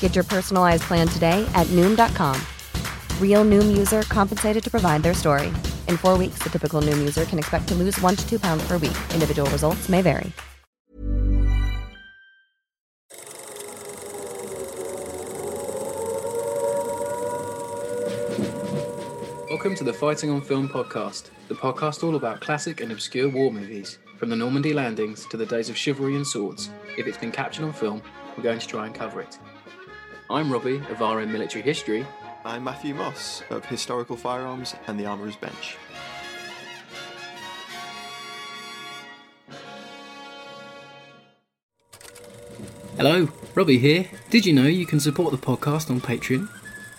Get your personalized plan today at Noom.com. Real Noom user compensated to provide their story. In four weeks, the typical Noom user can expect to lose one to two pounds per week. Individual results may vary. Welcome to the Fighting on Film podcast, the podcast all about classic and obscure war movies, from the Normandy landings to the days of chivalry and swords. If it's been captured on film, we're going to try and cover it. I'm Robbie of RM Military History. I'm Matthew Moss of Historical Firearms and the Armourer's Bench. Hello, Robbie here. Did you know you can support the podcast on Patreon?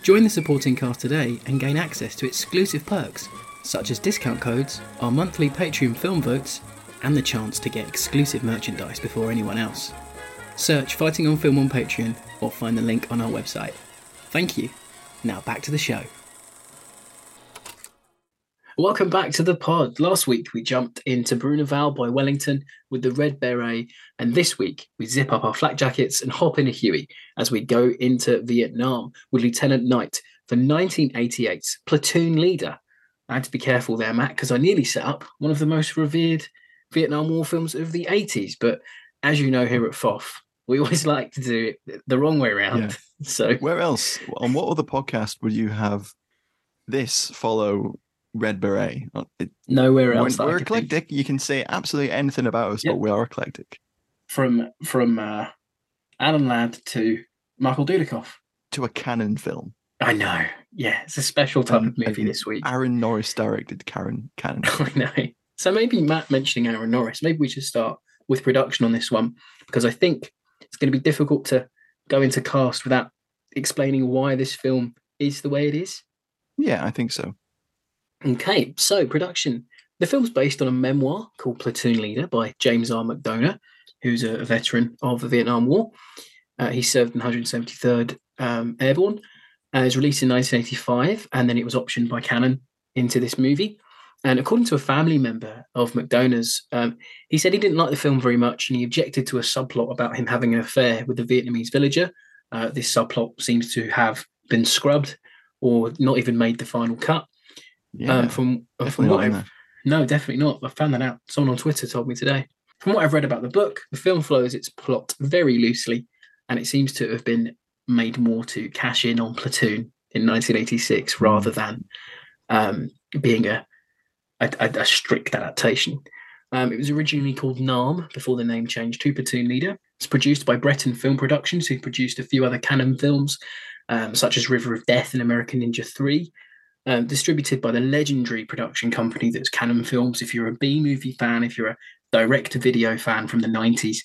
Join the supporting cast today and gain access to exclusive perks, such as discount codes, our monthly Patreon film votes, and the chance to get exclusive merchandise before anyone else. Search Fighting on Film on Patreon or find the link on our website. Thank you. Now back to the show. Welcome back to the pod. Last week we jumped into Bruneval by Wellington with the red beret, and this week we zip up our flak jackets and hop in a Huey as we go into Vietnam with Lieutenant Knight for 1988's Platoon Leader. I had to be careful there, Matt, because I nearly set up one of the most revered Vietnam War films of the 80s. But as you know, here at FOF, we always like to do it the wrong way around. Yeah. So, where else, on what other podcast would you have this follow Red Beret. Uh, it, Nowhere else. We're eclectic. Think. You can say absolutely anything about us, yep. but we are eclectic. From from uh, Alan Ladd to Michael Dudikoff to a Cannon film. I know. Yeah, it's a special type um, of movie this week. Aaron Norris directed Karen Cannon. I know. So maybe Matt mentioning Aaron Norris. Maybe we should start with production on this one because I think it's going to be difficult to go into cast without explaining why this film is the way it is. Yeah, I think so. Okay, so production. The film's based on a memoir called Platoon Leader by James R. McDonough, who's a veteran of the Vietnam War. Uh, he served in the 173rd um, Airborne. Uh, it was released in 1985, and then it was optioned by Cannon into this movie. And according to a family member of McDonough's, um, he said he didn't like the film very much, and he objected to a subplot about him having an affair with a Vietnamese villager. Uh, this subplot seems to have been scrubbed or not even made the final cut. Yeah, um, from uh, from what I've, no, definitely not. I found that out. Someone on Twitter told me today. From what I've read about the book, the film follows its plot very loosely, and it seems to have been made more to cash in on Platoon in 1986 mm. rather than um, being a, a, a strict adaptation. Um, it was originally called Nam before the name changed to Platoon Leader. It's produced by Breton Film Productions, who produced a few other Cannon films, um, such as River of Death and American Ninja 3, um, distributed by the legendary production company that's Cannon Films. If you're a B movie fan, if you're a direct to video fan from the 90s,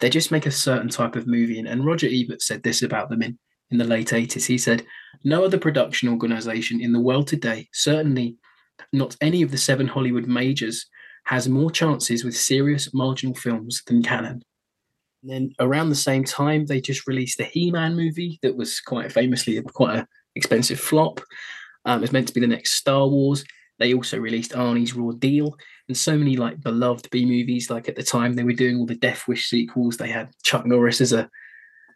they just make a certain type of movie. And, and Roger Ebert said this about them in, in the late 80s. He said, No other production organization in the world today, certainly not any of the seven Hollywood majors, has more chances with serious marginal films than Cannon. And then around the same time, they just released the He Man movie that was quite famously quite an expensive flop. Um, was meant to be the next Star Wars. They also released Arnie's Raw Deal and so many like beloved B movies. Like at the time, they were doing all the Death Wish sequels. They had Chuck Norris as a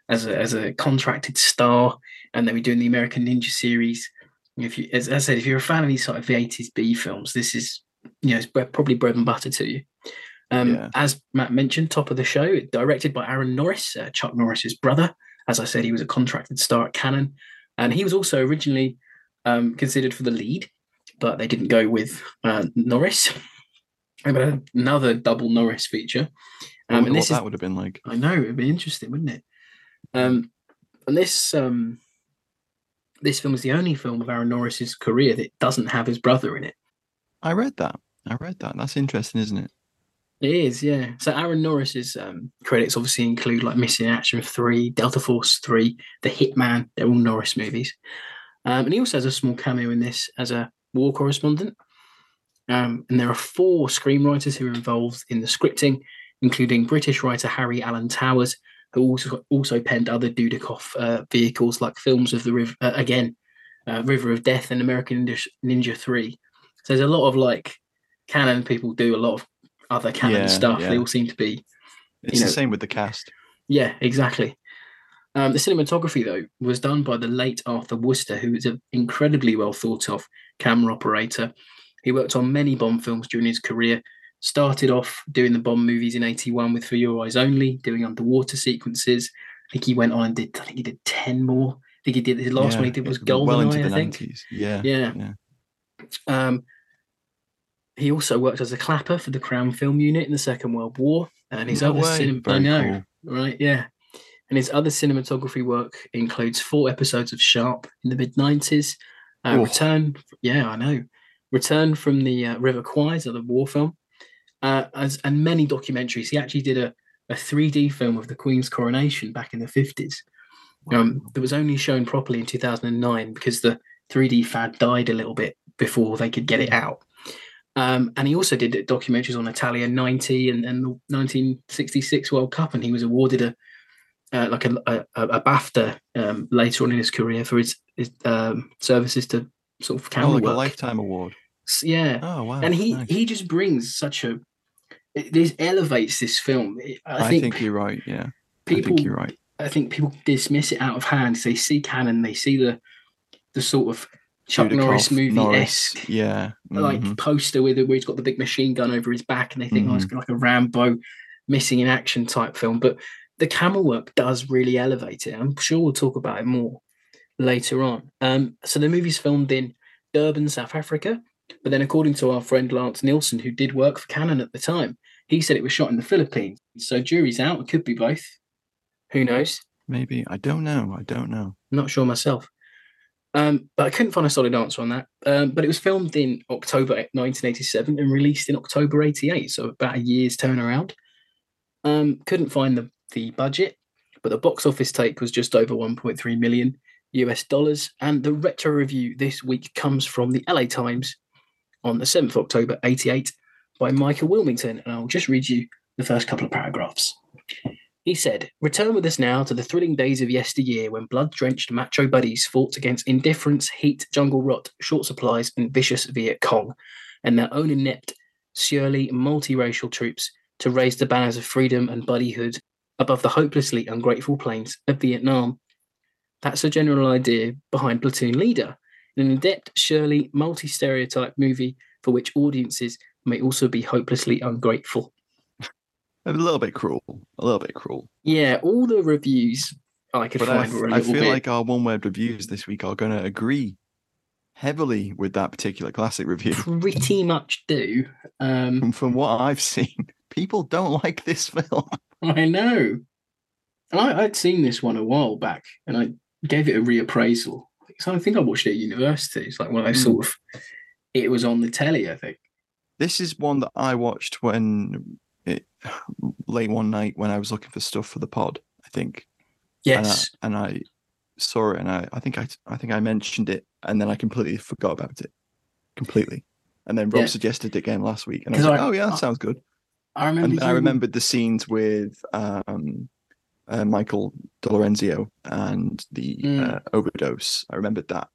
as a as a contracted star, and they were doing the American Ninja series. If you, as I said, if you're a fan of these sort of the 80s B films, this is you know it's probably bread and butter to you. Um, Yeah. As Matt mentioned, top of the show, directed by Aaron Norris, uh, Chuck Norris's brother. As I said, he was a contracted star at Cannon, and he was also originally um, considered for the lead, but they didn't go with uh, Norris. Had another double Norris feature. Um, and what this is that would have been like. I know it'd be interesting, wouldn't it? Um, and this um, this film is the only film of Aaron Norris's career that doesn't have his brother in it. I read that. I read that. That's interesting, isn't it? It is, yeah. So Aaron Norris's um, credits obviously include like Missing in Action Three, Delta Force Three, The Hitman. They're all Norris movies, um, and he also has a small cameo in this as a war correspondent. Um, and there are four screenwriters who are involved in the scripting, including British writer Harry Allen Towers, who also also penned other Dudikoff uh, vehicles like films of the river uh, again, uh, River of Death and American Ninja, Ninja Three. So there's a lot of like Cannon people do a lot of other Cannon Yeah, stuff. They all seem to be It's You the same with the cast. yeah, exactly. Um, the cinematography, though, was done by the late Arthur Wooster, who was an incredibly well thought of camera operator. He worked on many Bond films during his career. Started off doing the Bond movies in '81 with For Your Eyes Only, doing underwater sequences. I think he went on and did. I think he did ten more. I think he did. His last one he did was it- well into I the think. 90s. Yeah. Yeah. yeah. Um, he also worked as a clapper for the Crown Film Unit in the Second World War, and his No other cinema. I know, right? Yeah, and his other cinematography work includes four episodes of Sharpe in the mid nineties. Uh. Return, yeah, I know. Return from the uh, River Kwai's, the war film, uh, as and many documentaries. He actually did a a 3D film of the Queen's coronation back in the 50s. Um, that was only shown properly in 2009 because the 3D fad died a little bit before they could get it out. Um, and he also did documentaries on Italia 90 and, and the 1966 World Cup, and he was awarded a uh, like a, a, a BAFTA um, later on in his career for his, his um, services to sort of Oh, camera like a lifetime award. Yeah, Oh wow. and he nice. he just brings such a it, this elevates this film. It- I, I think, think, you're right. Yeah. people I think you're right. I think people dismiss it out of hand. They see Cannon, they see the the sort of Chuck Norris movie esque Yeah. like mhm. poster with it where he's got the big machine gun over his back, and they think oh, it's Mhm. like a Rambo missing in action type film. But the camera work does really elevate it. I'm sure we'll talk about it more later on. Um, so the movie's filmed in Durban, South Africa. But then, according to our friend Lance Nielsen, who did work for Cannon at the time, he said it was shot in the Philippines. So jury's out. It could be both. Who knows? Maybe. I don't know. I don't know. Not sure myself. Um, but I couldn't find a solid answer on that. Um, but it was filmed in October 1987 and released in October 88, so about a year's turnaround. Um, couldn't find the, the budget, but the box office take was just over 1.3 million US dollars. And the retro review this week comes from the LA Times on the 7th of October 88 by Michael Wilmington. And I'll just read you the first couple of paragraphs. He said, Return with us now to the thrilling days of yesteryear when blood drenched macho buddies fought against indifference, heat, jungle rot, short supplies, and vicious Viet Cong, and their own inept, surely multiracial troops to raise the banners of freedom and buddyhood above the hopelessly ungrateful plains of Vietnam. That's a general idea behind Platoon Leader, an adept, surely multi stereotype movie for which audiences may also be hopelessly ungrateful. A little bit cruel. A little bit cruel. Yeah, all the reviews I could But I, find I little feel bit. like our one word reviews this week are going to agree heavily with that particular classic review. pretty much do. Um, From, from what I've seen, people don't like this film. I know. And I, I'd seen this one a while back and I gave it a reappraisal. So I think I watched it at university. It's like when I Hmm. sort of, it was on the telly, I think. This is one that I watched when it, late one night when I was looking for stuff for the pod. I think, Yes. and I, and I saw it, and I, I think I, I think I mentioned it, and then I completely forgot about it, completely. And then Rob Yeah. suggested it again last week, and I was like, I- "Oh yeah, that I- sounds good." I remember And I remembered the scenes with um, uh, Michael De Lorenzo and the Mm. uh, overdose. I remembered that.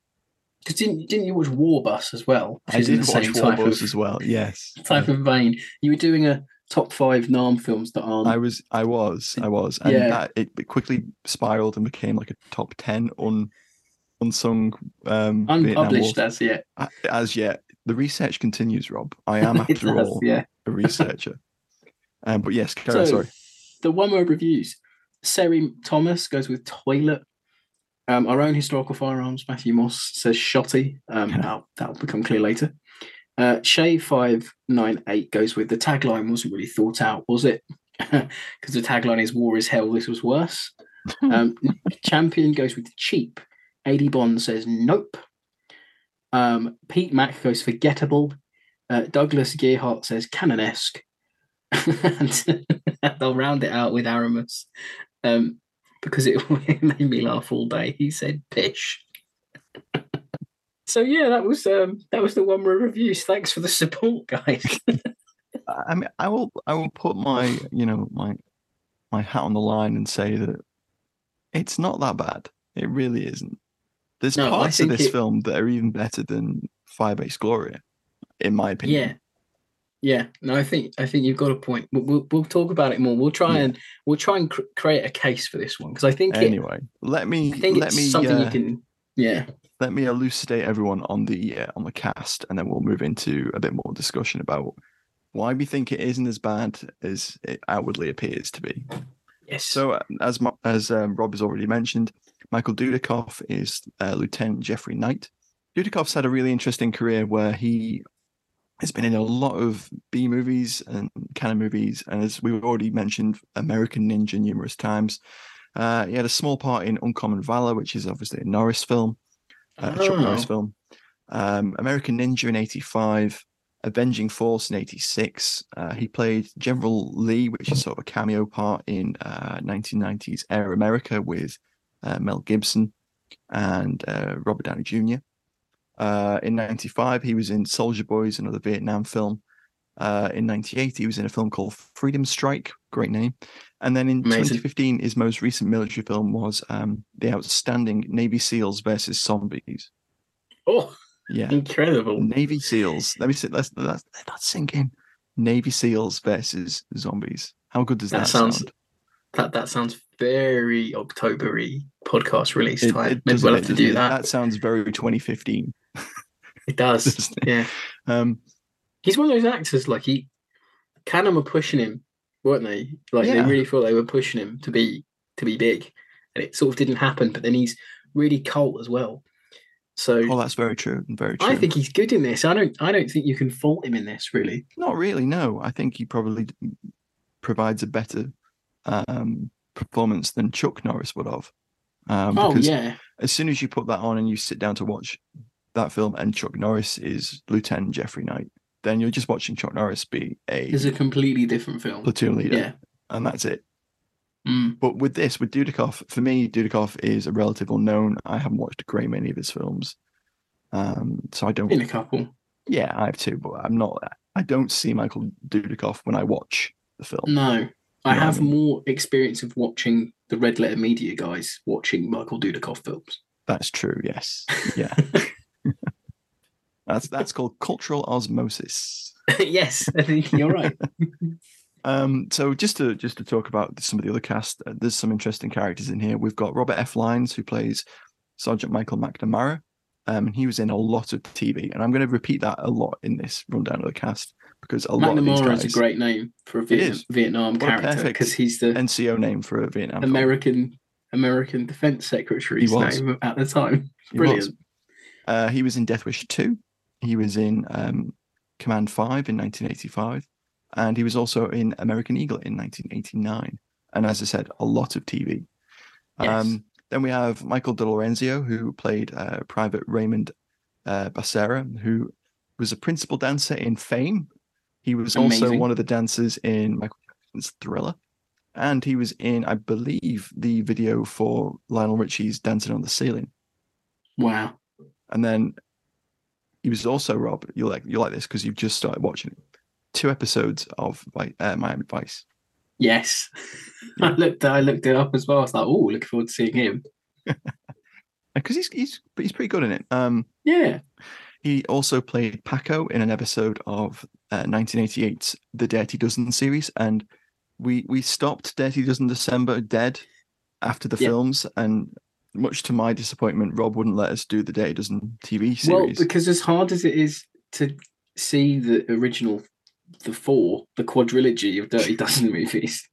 Because didn't didn't you watch War Bus as well? I did watch same War Bus of as well. Yes, type of vein. You were doing a top five Nam films that aren't. I was, I was, I was, and Yeah. that it, it quickly spiraled and became like a top ten on unsung um, unpublished as yet. As yet, the research continues, Rob. I am, after does, all, yeah. a researcher. um, but yes, on, So, sorry. the one word reviews. Seri Thomas goes with toilet. Um, our own historical firearms, Matthew Moss says shotty. Um, that'll, that'll become clear later. Uh, Shay five nine eight goes with the tagline wasn't really thought out, was it? Because the tagline is "War is hell. This was worse." Um, Champion goes with cheap. Ad Bond says nope. Um, Pete Mack goes forgettable. Uh, Douglas Gearhart says canonesque. and they'll round it out with Aramis um, because it, it made me laugh all day. He said pish. so yeah, that was um, that was the one word reviews. Thanks for the support, guys. I mean, I will, I will put my, you know, my, my hat on the line and say that it's not that bad. It really isn't. There's No, parts of this it- film that are even better than Firebase Gloria, in my opinion. Yeah. No, I think I think you've got a point. We'll, we'll, we'll talk about it more. We'll try Yeah. and we'll try and cr- create a case for this one because I think it, Anyway, let me, I think let it's me, something uh, you can. Yeah, let me elucidate everyone on the uh, on the cast, and then we'll move into a bit more discussion about why we think it isn't as bad as it outwardly appears to be. yes. So, uh, as as um, Rob has already mentioned, Michael Dudikoff is uh, Lieutenant Jeffrey Knight. Dudikoff's had a really interesting career where he has been in a lot of B movies and Cannon movies, and as we've already mentioned, American Ninja numerous times. Uh, he had a small part in Uncommon Valor, which is obviously a Norris film, uh, a Chuck Norris Oh. film. Um, American Ninja in '85, Avenging Force in '86. Uh, he played General Lee, which is sort of a cameo part in uh, 1990s Air America with uh, Mel Gibson and uh, Robert Downey Jr. Uh, in '95, he was in Soldier Boys, another Vietnam film. Uh, in '98, he was in a film called Freedom Strike, great name. And then in Amazing. 2015, his most recent military film was um, the outstanding Navy SEALs versus Zombies. oh, Yeah, incredible. Navy SEALs. Let me sit. Let's let's let that sink in. Navy SEALs versus zombies. How good does that, That sounds sound? That that sounds very Octobery podcast release It- time. it Maybe we'll have to do that. That sounds very 2015. It does. yeah. Um, He's one of those actors like he Cannon were pushing him, weren't they? Like they really thought they were pushing him to be to be big. And it sort of didn't happen, but then he's really cult as well. So oh, that's very true. Very true. I think he's good in this. I don't I don't think you can fault him in this really. Not really. No, I think he probably provides a better um, performance than Chuck Norris would have. Um, oh yeah. as soon as you put that on and you sit down to watch that film, and Chuck Norris is Lieutenant Jeffrey Knight, then you're just watching Chuck Norris be a It's a completely different film. platoon leader, Yeah. and that's it. Mm. But with this, with Dudikoff, for me, Dudikoff is a relative unknown. I haven't watched a great many of his films, um, so I don't. In a couple. Yeah, I have two, but I'm not. I don't see Michael Dudikoff when I watch the film. No. I I have mean- more experience of watching the Red Letter Media guys watching Michael Dudikoff films. That's true. Yes. Yeah. that's that's called cultural osmosis. yes, I think you're right. Um, so just to just to talk about some of the other cast, uh, there's some interesting characters in here. We've got Robert F. Lyons who plays Sergeant Michael McNamara, um, and he was in a lot of TV. And I'm going to repeat that a lot in this rundown of the cast because a lot of these McNamara guys is a great name for a Vietnam. Vietnam What character because he's the NCO name for a Vietnam. film. American American Defense Secretary's name at the time. Brilliant. Uh, he was in Death Wish 2. He was in um, Command 5 in 1985. And he was also in American Eagle in 1989. And as I said, a lot of TV. Yes. Um, then we have Michael De Lorenzo, who played uh, Private Raymond uh, Becerra, who was a principal dancer in Fame. He was also one of the dancers in Michael Jackson's Thriller. And he was in, I believe, the video for Lionel Richie's Dancing on the Ceiling. Wow. And then he was also Rob. You like you like this because you've just started watching it. Two episodes of Vi- uh, Miami Vice. Yes. I looked I looked it up as well. I was like, oh, looking forward to seeing him. because he's he's but he's pretty good in it. Um, Yeah. he also played Paco in an episode of uh, 1988's The Dirty Dozen series, and we we stopped Dirty Dozen December dead after the films, and much to my disappointment, Rob wouldn't let us do the Dirty Dozen TV series. Well, because as hard as it is to see the original, the four, the quadrilogy of Dirty Dozen movies,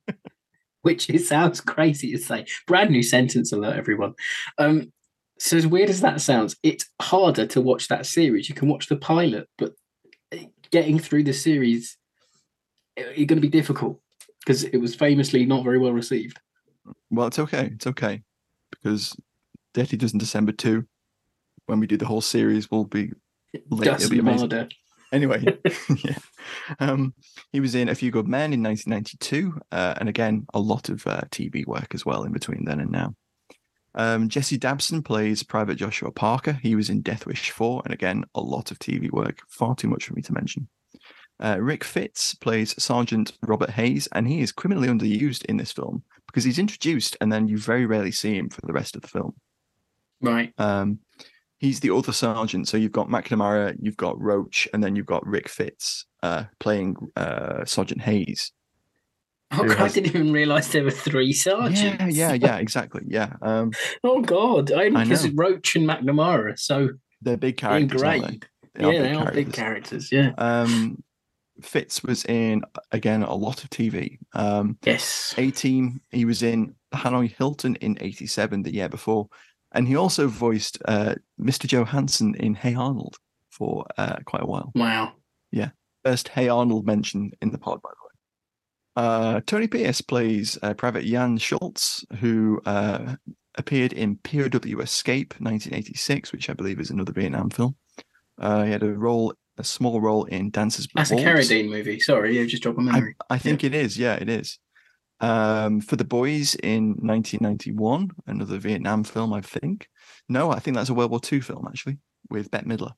which it sounds crazy to say. Brand new sentence alert, everyone. Um, so as weird as that sounds, it's harder to watch that series. You can watch the pilot, but getting through the series is going to be difficult because it was famously not very well received. Well, it's okay. It's okay because Dirty Dozen December two, when we do the whole series, will be late. It'll be amazing. Anyway, yeah. Um, he was in A Few Good Men in 1992, uh, and again a lot of uh, TV work as well in between then and now. Um, Jesse Dabson plays Private Joshua Parker. He was in Death Wish 4, and again a lot of TV work. Far too much for me to mention. Uh, Rick Fitts plays Sergeant Robert Hayes, and he is criminally underused in this film because he's introduced and then you very rarely see him for the rest of the film. Right. Um, he's the other sergeant. So you've got McNamara, you've got Roach, and then you've got Rick Fitts uh, playing uh, Sergeant Hayes. Oh, God, I didn't even realize there were three sergeants. Yeah, yeah, yeah, exactly. Yeah, um, Oh God! I I because. Roach and McNamara so they're big characters. aren't they? They yeah, big they are big characters. characters. Yeah. Um, Fitts was in again a lot of TV. Um, Yes. A Team. He was in Hanoi Hilton in '87, the year before, and he also voiced uh, Mr. Johansson in Hey Arnold for uh, quite a while. Wow. Yeah. First Hey Arnold mention in the pod, by the way. Uh, Tony Pierce plays uh, Private Jan Schultz, who uh, appeared in POW Escape 1986, which I believe is another Vietnam film. Uh, he had a role, a small role in Dances with That's a Wolves. Carradine movie. Sorry, you just dropped my memory. I think it is. Yeah, it is. Um, for the boys in 1991, another Vietnam film, I think. No, I think that's a World War II film actually with Bette Midler.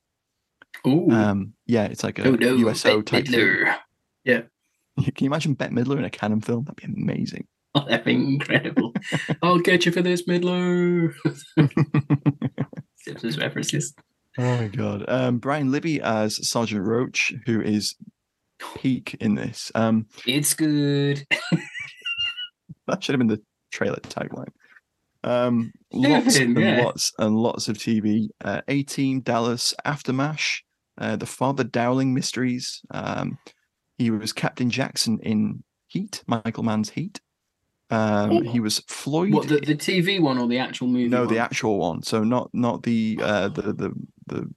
Ooh. Um, yeah, it's like a oh no, USO Bette type. Thing. Midler. Yeah. Can you imagine Bette Midler in a Cannon film? That'd be amazing. Oh, that'd be incredible. I'll get you for this, Midler. Simpsons references. Oh my god. Um, Brian Libby as Sergeant Roach, who is peak in this. Um, It's good. That should have been the trailer tagline. Um, lots been, and yeah. lots and lots of TV. Uh, A Team, Dallas, Aftermash, uh, the Father Dowling Mysteries. Um, he was Captain Jackson in Heat, Michael Mann's Heat. Um, he was Floyd. What the, the TV one or the actual movie? no, the actual one. So not not the uh, the the the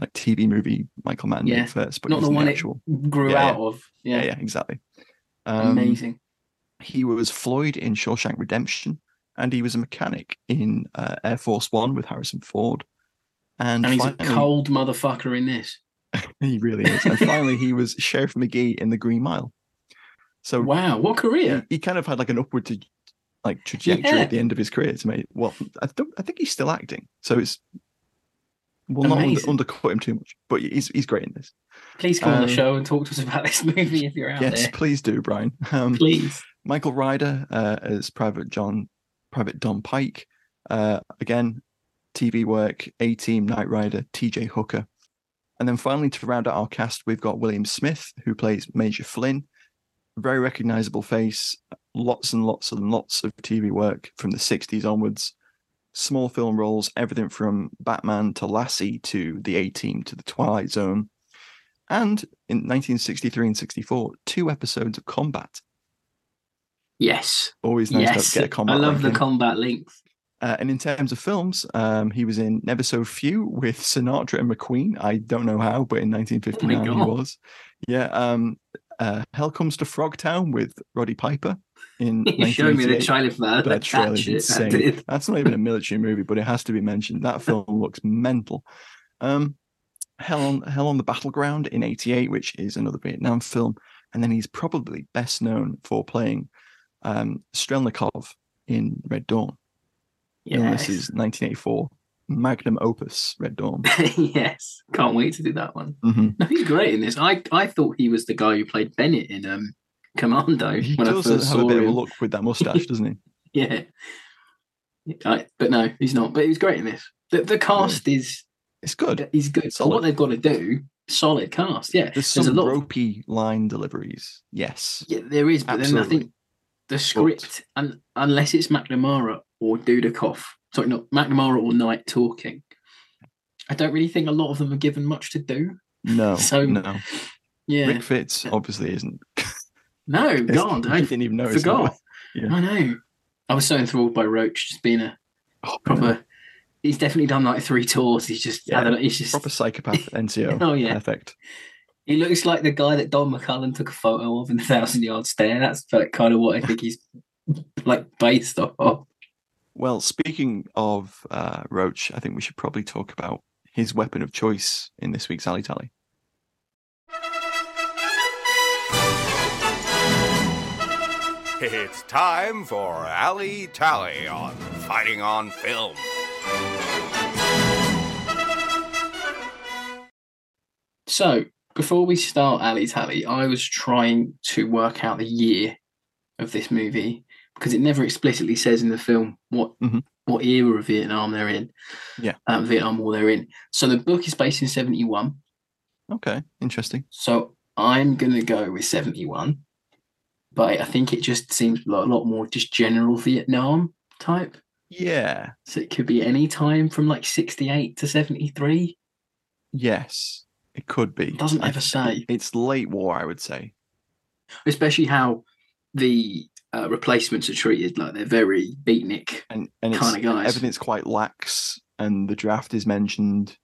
like TV movie Michael Mann Yeah, first, but not he was the one it grew Yeah, out yeah. of. Yeah, Yeah, yeah, exactly. Um, amazing. He was Floyd in Shawshank Redemption, and he was a mechanic in uh, Air Force One with Harrison Ford. And, And he's finally, a cold motherfucker in this. he really is. And finally, he was Sheriff McGee in The Green Mile. So Wow, what career? he, he kind of had like an upward to, like trajectory Yeah. at the end of his career to me, Well, I don't. I think he's still acting, so it's will not under, undercut him too much. But he's he's great in this. Please come on Um, the show and talk to us about this movie if you're out yes, there. please do, Brian. Um, Please. Michael Ryder uh, as Private John, Private Don Pike. Uh, again, TV work, A Team, Knight Rider, T.J. Hooker, and then finally to round out our cast, we've got William Smith who plays Major Flynn. Very recognizable face, lots and lots and lots of TV work from the 60s onwards. Small film roles, everything from Batman to Lassie to The A Team to The Twilight Zone. And in 1963 and 64, two episodes of Combat. Yes. Always nice yes. to get a combat. I love link the in. combat links. Uh, and in terms of films, um, he was in Never So Few with Sinatra and McQueen. I don't know how, but in 1959 he was. Yeah. Um, uh, Hell Comes to Frogtown with Roddy Piper in You showed me the 1988. trailer for that. That that trailer's insane. That's not even a military movie, but it has to be mentioned. That film looks mental. Um, Hell on Hell on the Battleground in '88, which is another Vietnam film, and then he's probably best known for playing um, Strelnikov in Red Dawn. And this is 1984 magnum opus Red Dawn. yes. Can't wait to do that one. Mhm. No, he's great in this. I I thought he was the guy who played Bennett in um Commando He when I first have a saw bit of a him. look with that mustache, doesn't he? Yeah. I, but no, he's not. But he was great in this. The, the cast is It's good. is good. So what they've got to do, solid cast. Yeah, There's there's, some a lot. of- ropey line deliveries. Yes. yeah, there is. But then I think the script, un, unless it's McNamara or Dudikoff, sorry, not McNamara or Knight talking, I don't really think a lot of them are given much to do. No. So, no. Yeah, Rick Fitts obviously isn't. no, God, I didn't even notice. forgot. Yeah. I know. I was so enthralled by Roach just being a Oh, proper. He's definitely done like three tours. He's just, Yeah, I don't know, he's just proper psychopath NCO. Oh, yeah. Perfect. He looks like the guy that Don McCullin took a photo of in the Thousand Yard Stare. That's like kind of what I think he's like based off. Well, speaking of uh, Roach, I think we should probably talk about his weapon of choice in this week's Alley Tally. It's time for Alley Tally on Fighting on Film. So before we start Ali Tally, I was trying to work out the year of this movie because it never explicitly says in the film what Mhm. what era of Vietnam they're in. Yeah. um, Vietnam War they're in. So the book is based in seventy one. Okay, interesting. So I'm gonna go with seventy one, but I think it just seems a a lot more just general Vietnam type. Yeah. So it could be any time from like sixty eight to seventy three. Yes, it could be. It Doesn't ever say. It's late war, I would say. especially how the uh, replacements are treated like they're very beatnik. And and Kinda guys. everything's quite lax, and the draft is mentioned.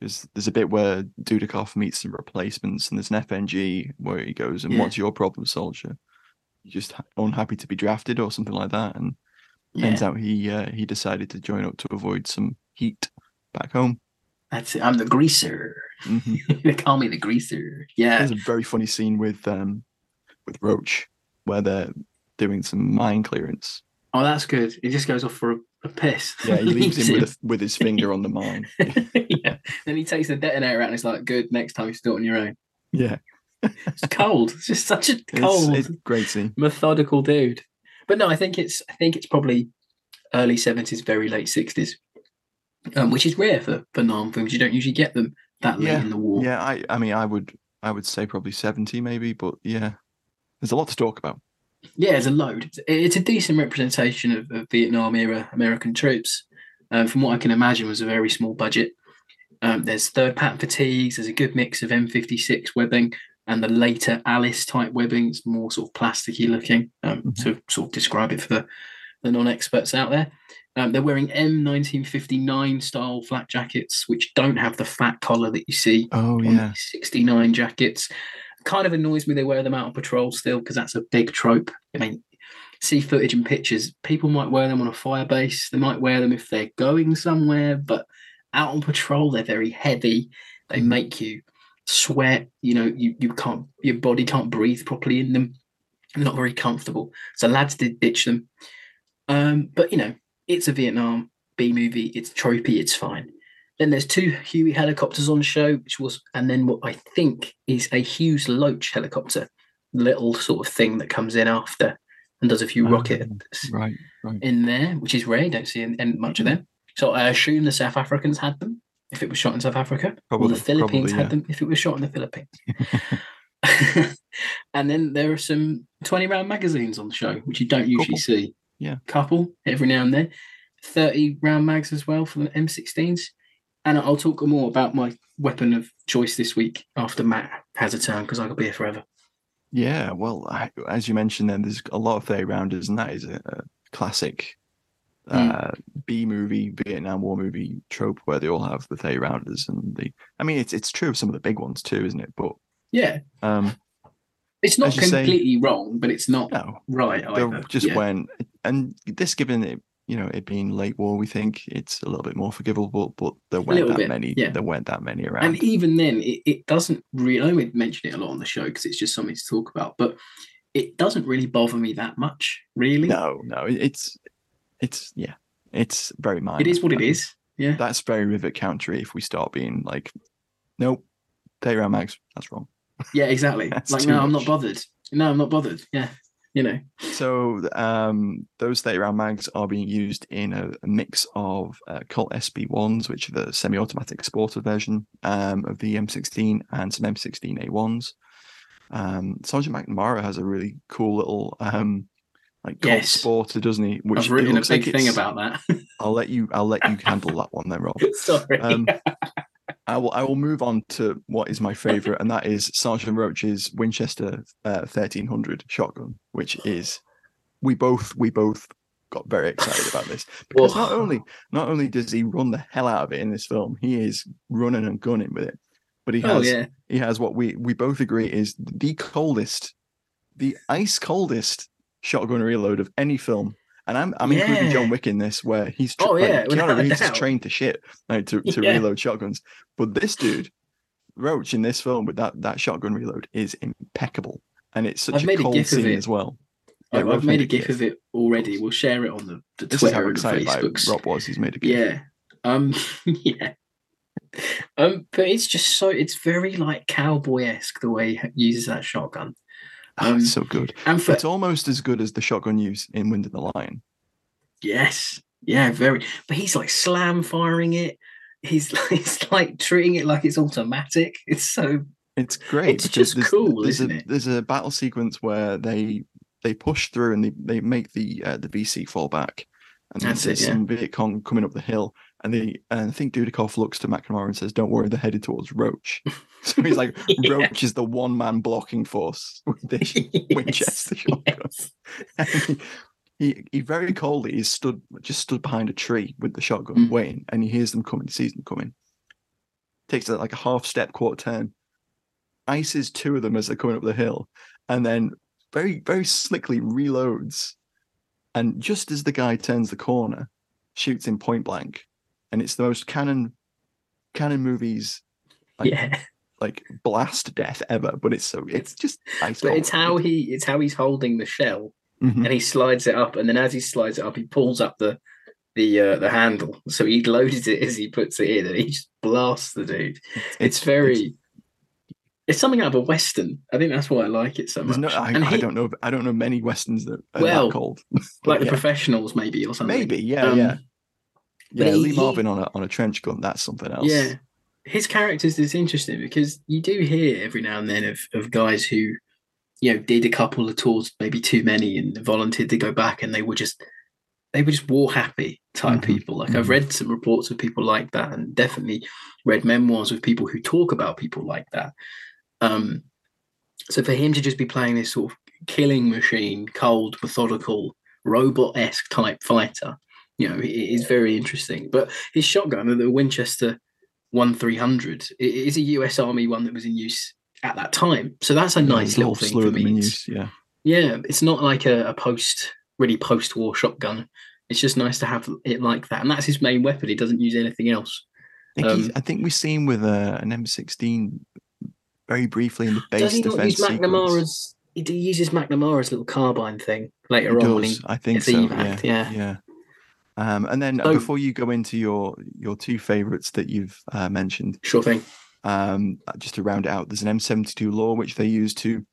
There's there's a bit where Dudikoff meets some replacements, and there's an FNG where he goes, "And Yeah. what's your problem, soldier? You just unhappy to be drafted, or something like that?" And Yeah, turns out he uh, he decided to join up to avoid some heat back home. That's it. I'm the greaser. hmm they call me the greaser. Yeah, There's a very funny scene with um with Roach where they're doing some mine clearance. oh, that's good. He just goes off for a, a piss. Yeah, he leaves him with a, with his finger on the mine. yeah. Then he takes the detonator out and it's like, good. Next time you do it on your own. Yeah, It's cold. It's just such a cold, it's a great scene. methodical dude. But no, I think it's I think it's probably early seventies, very late sixties, um, which is rare for for Nam films. You don't usually get them that late Yeah, in the war. Yeah, I I mean I would I would say probably seventy maybe, but yeah, there's a lot to talk about. Yeah, it's a load. It's, a decent representation of, of Vietnam era American troops. Um, from what I can imagine, was a very small budget. Um, there's third pattern fatigues. There's a good mix of M56 webbing and the later ALICE type webbing. It's more sort of plasticky looking um, Mhm. to sort of describe it for the, the non-experts out there. Um, they're wearing M1959 style flat jackets, which don't have the fat collar that you see Oh on yeah, 69 jackets. Kind of annoys me they wear them out on patrol still because that's a big trope. I mean, see footage and pictures. People might wear them on a fire base. They might wear them if they're going somewhere, but out on patrol, they're very heavy. They Mhm. make you sweat. You know, you, you can't, your body can't breathe properly in them. They're not very comfortable. So lads did ditch them. Um, but you know, it's a Vietnam B movie. It's tropey. It's fine. Then there's two Huey helicopters on show, which was, and then what I think is a Hughes Loach helicopter, little sort of thing that comes in after and does a few Oh, rockets right, right. in there, which is rare. You don't see in, in much of them. So I assume the South Africans had them if it was shot in South Africa, or the Philippines probably, had them if it was shot in the Philippines. and then there are some 20 round magazines on the show, which you don't usually Couple. see. Yeah. Couple every now and then. 30 round mags as well for the M16s. And I'll talk more about my weapon of choice this week after Matt has a turn because I could be here forever. Yeah, well, I, as you mentioned, then there's a lot of thirty rounders, and that is a, a classic Mm. uh, B movie, Vietnam War movie trope where they all have the thirty rounders, and the. I mean, it's it's true of some of the big ones too, isn't it? But Yeah. um, It's not you say- completely wrong, but it's not no, right either. just Yeah. when and this given it, you know, it being late war, we think it's a little bit more forgivable, but there weren't that bit, many. yeah. There weren't that many around. And even then, it, it doesn't really. I would mention it a lot on the show because it's just something to talk about. But it doesn't really bother me that much, really. no, no, it's it's yeah, it's very minor. it is what it is. Yeah, That's very rivet country If we start being like, nope, thirty round mags, that's wrong. Yeah, exactly. Like, no, I'm not bothered. No, I'm not bothered. Yeah, you know. So um, those 30 round mags are being used in a, a mix of uh, Colt SP1s, which are the semi automatic sporter version um, of the M16, and some M16A1s. Um, Sergeant McNamara has a really cool little um, like Colt Yes. sporter, doesn't he? Which I've written a looks like big thing about that. I'll let you. I'll let you handle that one then, Rob. Sorry. Um, I will. I will move on to what is my favorite, and that is Sergeant Roach's Winchester uh, thirteen hundred shotgun, which is we both we both got very excited about this because not only not only does he run the hell out of it in this film, he is running and gunning with it, but he oh has yeah. he has what we we both agree is the coldest, the ice coldest shotgun reload of any film. And I'm I'm including Yeah. John Wick in this, where he's tr- Oh, yeah, without Keanu Reeves is trained to shit like, to to Yeah. reload shotguns. But this dude, Roach, in this film with that that shotgun reload is impeccable, and it's such I've a made a cold gif of scene as well. Yeah, Rob's I've made a gif of it already. We'll share it on the, the This Twitter and Facebooks. Rob was. He's made a gif. Yeah. Um. yeah. Um. But it's just so it's very like cowboy esque the way he uses that shotgun. Oh, it's so good. And for It's almost as good as the shotgun use in Wind and the Lion. yes, yeah, very. But he's like slam firing it. He's like, he's like treating it like it's automatic. It's so It's great. It's just there's, cool, there's isn't a, it? There's a battle sequence where they they push through and they, they make the uh, the VC fall back, and then That's it, yeah. some Viet Cong coming up the hill, and they and I think Dudikoff looks to McNamara and says, "Don't worry, they're headed towards Roach." so he's like, Yeah. Roach is the one man blocking force with this Winchester shotgun. yes. He, he he very coldly he stood just stood behind a tree with the shotgun Mm. waiting, and he hears them coming, sees them coming. Takes like a half step quarter turn, ices two of them as they're coming up the hill, and then very very slickly reloads. And just as the guy turns the corner, shoots him point blank, and it's the most Cannon Cannon movies like yeah. like blast death ever. But it's so it's just ice But cold. it's how he it's how he's holding the shell Mhm. and he slides it up, and then as he slides it up, he pulls up the the uh, the handle. So he loads it as he puts it in, and he just blasts the dude. It's, very. It's, something out of a western. I think that's why I like it so much. no, I, and I don't know. I don't know many westerns that are Well, that cold. like But the yeah, professionals, maybe or something. maybe, yeah, Um, yeah, yeah. he- Lee he- Marvin on a on a trench gun. That's something else. Yeah. His characters is interesting because you do hear every now and then of, of guys who, you know, did a couple of tours, maybe too many, and volunteered to go back and they were just they were just war happy type Mhm, people. Like I've mhm. read some reports of people like that and definitely read memoirs of people who talk about people like that. Um so for him to just be playing this sort of killing machine, cold, methodical, robot-esque type fighter, you know, it is very interesting. But his shotgun, the Winchester 1300, is a US Army one that was in use at that time. So that's a nice little thing for me. in use, Yeah, yeah, it's not like a, a post, really post-war shotgun. It's just nice to have it like that, and that's his main weapon. He doesn't use anything else. I think, Um, I think we've seen with uh, an M16 very briefly in the base Does he not defense use sequence. McNamara's? He uses McNamara's little carbine thing later He on does, I think so. Yeah, yeah. yeah. Um, and then uh, So- before you go into your your two favorites that you've uh, mentioned, Sure thing. um, just to round it out, there's an M72 LAW which they use to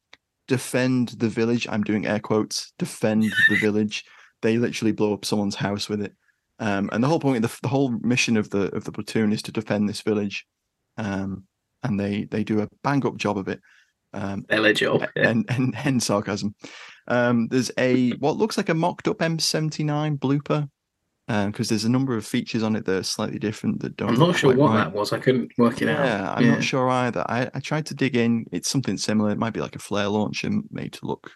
defend the village. I'm doing air quotes. Defend the village. They literally blow up someone's house with it. Um, and the whole point, the, the whole mission of the of the platoon is to defend this village. Um, and they they do a bang up job of it. Um. Yeah. and and hence sarcasm. Um, there's a what looks like a mocked up M79 blooper because there's a number of features on it that are slightly different that don't. I'm not sure what right. that was. I couldn't work it out. Yeah, I'm not sure either. I, I tried to dig in. It's something similar. It might be like a flare launcher made to look,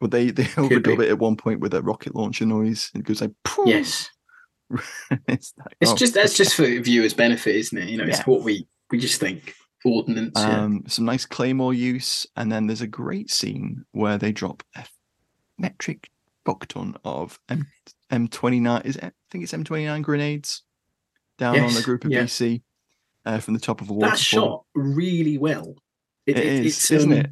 but they they overdub be. it at one point with a rocket launcher noise. It goes like, "Poof." Yes. it's like, It's oh, just that's just for viewers' benefit, isn't it? You know, Yeah. it's what we we just think ordnance. yeah. Um, some nice claymore use, and then there's a great scene where they drop a metric fuck ton of M M29. Is it, I think it's M29 grenades down on a group of. VC uh, from the top of a waterfall. That shot really well. It is, it's, isn't um, it?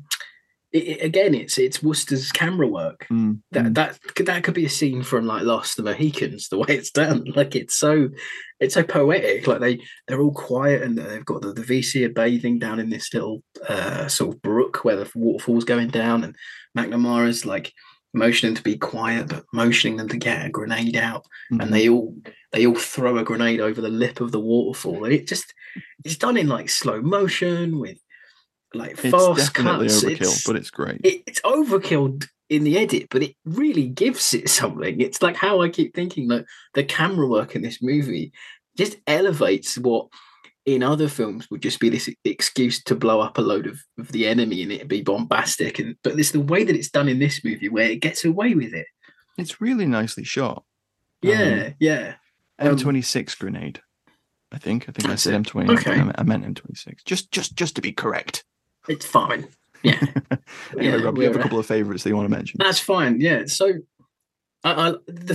it, it- Again, it's it's Wooster's camera work. Mm, That mm. that could that could be a scene from like Lost the Mohicans. The way it's done, like it's so it's so poetic. Like they they're all quiet and they've got the, the VC are bathing down in this little uh, sort of brook where the waterfall's going down, and McNamara's like motioning to be quiet, but motioning them to get a grenade out, Mhm. and they all they all throw a grenade over the lip of the waterfall, and it just it's done in like slow motion with like It's fast definitely cuts. overkill, It's- but it's great. it, it's overkill in the edit, but it really gives it something. It's like how I keep thinking that the camera work in this movie just elevates what in other films would just be this excuse to blow up a load of, of the enemy and it'd be bombastic. And but it's the way that it's done in this movie where it gets away with it. It's really nicely shot. Yeah, yeah. Um, M26 grenade. I think. I think I said. M twenty. Okay. I meant- M26. Just, just, just to be correct. It's fine. Yeah. Anyway, Yeah, Rob, you have a couple of favourites that you want to mention. That's fine. Yeah. So I, I the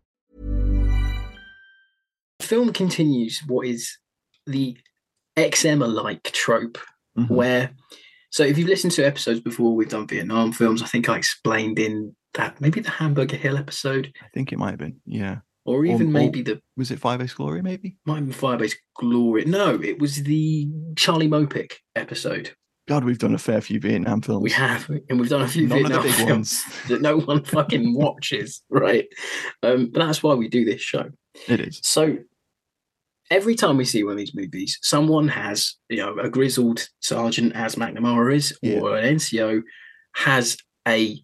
Film continues what is the XM alike trope, Mhm. where so if you've listened to episodes before, we've done Vietnam films. I think I explained in that maybe the Hamburger Hill episode, I think it might have been. Yeah. or even or- maybe the Was it Firebase Gloria? Maybe. might have been Firebase Gloria. No, it was the Charlie Mopic episode. God, we've done a fair few Vietnam films. We have, and we've done a few None of the Vietnam big films ones. that no one fucking watches, right? Um, but that's why we do this show. It is. So every time we see one of these movies, someone has, you know, a grizzled sergeant, as McNamara is, or an NCO has a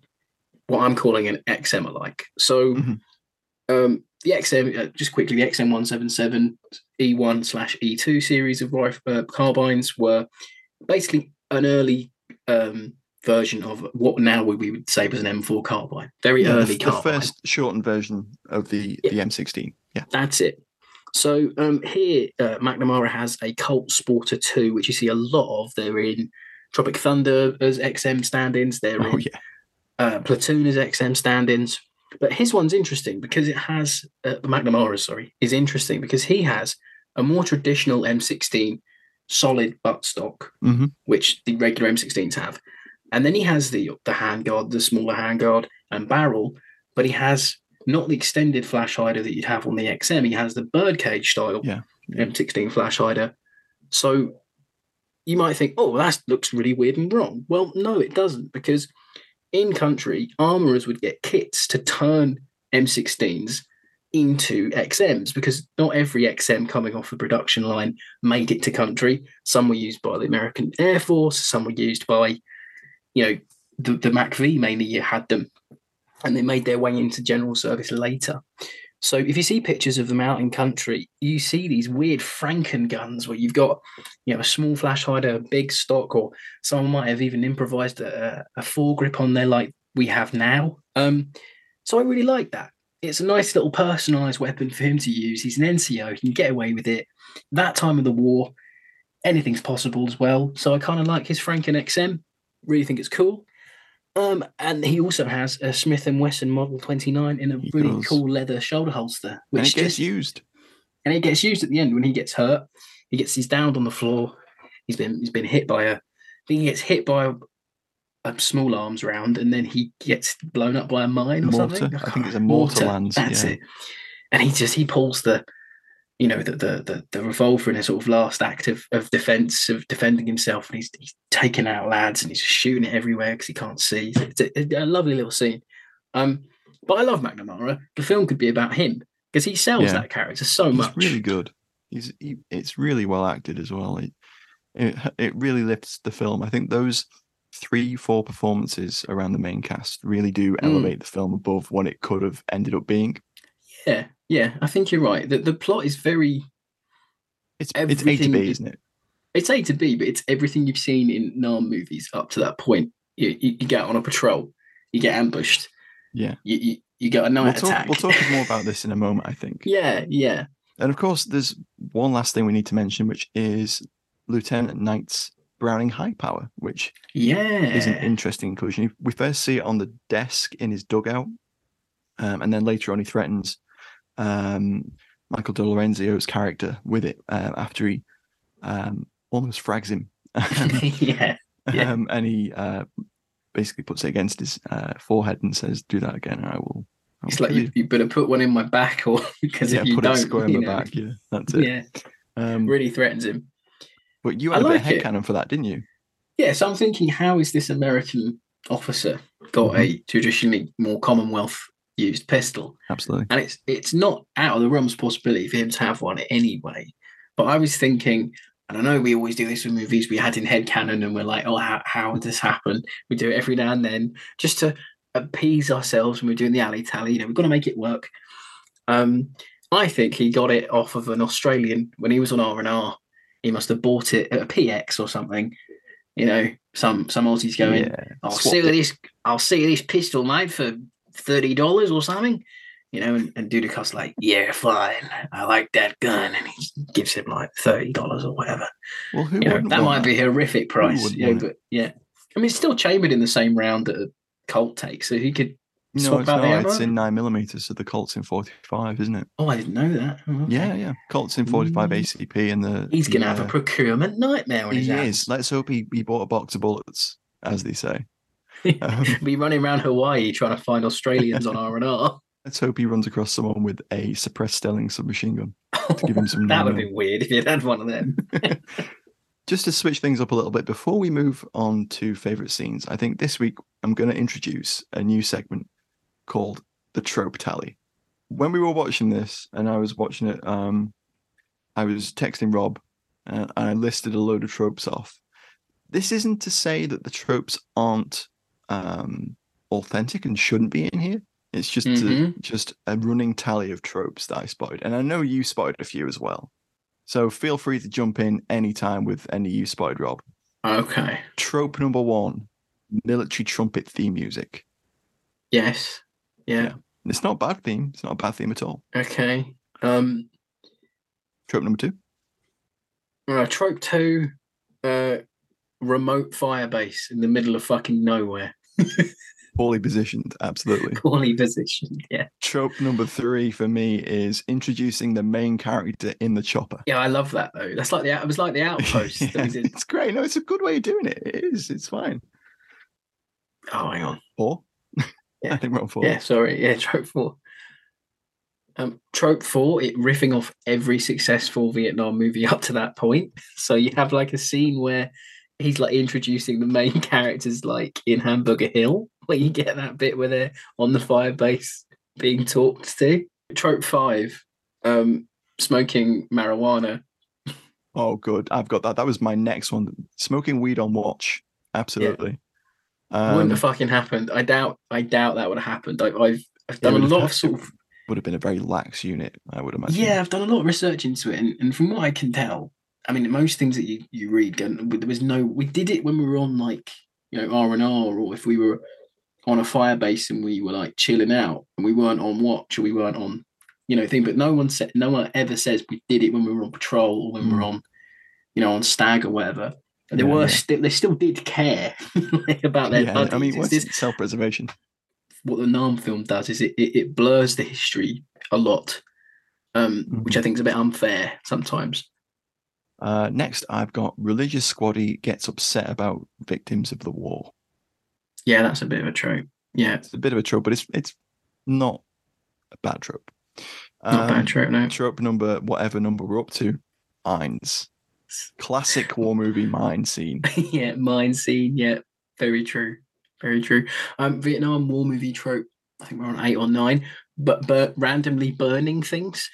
what I'm calling an XM alike. So Mhm. um, the XM, uh, just quickly, the XM 177 E1 slash E2 series of rifle, uh, carbines were basically an early um, version of what now we we would say was an M4 carbine. Very Yeah, early the carbine. first shortened version of the, the M16. Yeah. That's it. So um, here, uh, McNamara has a Colt Sporter 2, which you see a lot of. They're in Tropic Thunder as XM stand-ins. They're Oh, in yeah. uh, Platoon as XM stand-ins. But his one's interesting because it has uh, McNamara. Sorry, is interesting because he has a more traditional M16 solid buttstock, Mhm. which the regular M16s have, and then he has the the handguard, the smaller handguard and barrel, but he has not the extended flash hider that you'd have on the XM. He has the birdcage style Yeah. M16 flash hider. So you might think, oh, that looks really weird and wrong. Well, no, it doesn't, because in country, armourers would get kits to turn M16s into XMs because not every XM coming off the production line made it to country. Some were used by the American Air Force, some were used by, you know, the, the MACV mainly you had them and they made their way into general service later. So if you see pictures of them out in country, you see these weird Franken guns where you've got, you know, a small flash hider, a big stock, or someone might have even improvised a, a foregrip on there like we have now. Um, so I really like that. It's a nice little personalized weapon for him to use. He's an NCO, he can get away with it. That time of the war, anything's possible as well. So I kind of like his Franken XM. Really think it's cool. Um, and he also has a Smith and Wesson Model 29 in a He really does. cool leather shoulder holster, And which it gets just used. and it gets used at the end when he gets hurt. He gets he's downed on the floor. He's been he's been hit by a I think he gets hit by a, a small arms round and then he gets blown up by a mine or Mortar. something. I think it's a mortar lands, That's yeah. it. And he just he pulls the you know the, the the the revolver in his sort of last act of, of defense of defending himself and he's he's taking out lads and he's shooting it everywhere because he can't see. It's a, a lovely little scene. Um, but I love McNamara. The film could be about him because he sells Yeah. that character so He's much. really good. He's he, it's really well acted as well. It, it it really lifts the film. I think those three, four performances around the main cast really do Mm. elevate the film above what it could have ended up being. Yeah, yeah, I think you're right. The the plot is very. It's it's A to B, isn't it? It's A to B, but it's everything you've seen in Nam movies up to that point. You, you, you get on a patrol, you get ambushed, Yeah. you you, you get a night We'll talk, attack. we'll talk more about this in a moment, I think. yeah, yeah. And of course, there's one last thing we need to mention, which is Lieutenant Knight's Browning High Power, which Yeah. is an interesting inclusion. We first see it on the desk in his dugout, um, and then later on he threatens um, Michael De Lorenzo's character with it uh, after he um, almost frags him. yeah. Yeah. Um, and he uh, basically puts it against his uh, forehead and says, "Do that again, and I will." I will It's like you, you better put one in my back, or because yeah, if you put don't, it square in the know, back. Yeah, that's it. yeah, Um, really threatens him. But you had a like bit it. of headcanon for that, didn't you? Yeah, so I'm thinking, how is this American officer got Mm-hmm. a traditionally more Commonwealth used pistol? Absolutely. And it's it's not out of the realms of possibility for him to have one anyway. But I was thinking, and I know we always do this with movies we had in head canon, and we're like, oh, how, how would this happen? We do it every now and then just to appease ourselves when we're doing the alley tally. You know, we've got to make it work. Um, I think he got it off of an Australian when he was on R and R. He must have bought it at a PX or something. You know, some some Aussies going, Yeah, I'll see it. this. I'll see this pistol, mate, for thirty dollars or something. You know, and, and Dudikoff's like, yeah, fine. I like that gun, and he gives him like thirty dollars or whatever. Well, who You know, that might be a horrific price. wouldn't You know, want it? but yeah, I mean, it's still chambered in the same round that a Colt takes, so he could No, swap it's out the not. It's in nine millimeters, so the Colt's in forty-five, isn't it? Oh, I didn't know that. Oh, okay. Yeah, yeah. Colt's in forty-five mm. ACP, and the He's going to the, have a procurement nightmare when He he's out. is. Let's hope he, he bought a box of bullets, as they say. Um, Be running around Hawaii trying to find Australians on R and R. let's hope he runs across someone with a suppressed Sterling submachine gun to give him some. That would be weird if you'd had one of them. Just to switch things up a little bit before we move on to favorite scenes, I think this week I'm going to introduce a new segment called the trope tally. When we were watching this, and I was watching it, um, I was texting Rob, uh, and I listed a load of tropes off. This isn't to say that the tropes aren't um, authentic and shouldn't be in here. It's just to, Mhm. just a running tally of tropes that I spotted, and I know you spotted a few as well. So feel free to jump in anytime with any you spotted, Rob. Okay. Trope number one: military trumpet theme music. Yes. Yeah. It's not a bad theme. It's not a bad theme at all. Okay. Um. Trope number two: Uh, trope two. Uh, remote fire base in the middle of fucking nowhere. poorly positioned. Absolutely. Poorly positioned. Yeah. Trope number three for me is introducing the main character in the chopper. Yeah, I love that though. That's like the it was like the outpost. that was in- it's great. No, it's a good way of doing it. It is. It's fine. Oh, hang on. Four. Yeah. I think we're on four. Yeah, sorry. Yeah, trope four. Um, trope four, it riffing off every successful Vietnam movie up to that point. So you have like a scene where he's like introducing the main characters, like in Hamburger Hill, where you get that bit where they're on the fire base being talked to. Trope five, um, smoking marijuana. Oh, good. I've got that. That was my next one. Smoking weed on watch. Absolutely. Wouldn't Um, have fucking happened. I doubt. I doubt that would have happened. I, I've I've done a lot of sort of would have been a very lax unit, I would imagine. Yeah, I've done a lot of research into it, and, and from what I can tell, I mean, most things that you, you read, there was no. We did it when we were on like you know R and R, or if we were on a fire base and we were like chilling out, and we weren't on watch, or we weren't on, you know, thing. But no one said, no one ever says we did it when we were on patrol or when we were on, you know, on stag or whatever. And they. Yeah, were yeah. still, they still did care about their Yeah, buddies. I mean, It's what's this- self-preservation? what the Nam film does is it, it, it blurs the history a lot, um, which I think is a bit unfair sometimes. Uh, next, I've got religious squaddy gets upset about victims of the war. Yeah, that's a bit of a trope. Yeah, It's a bit of a trope, but it's it's not a bad trope. Not a bad trope, no. Trope number, whatever number we're up to, Mines. Classic war movie mine scene. yeah, mine scene. Yeah, very true. Very true. Um, Vietnam War movie trope. I think we're on eight or nine, but but randomly burning things.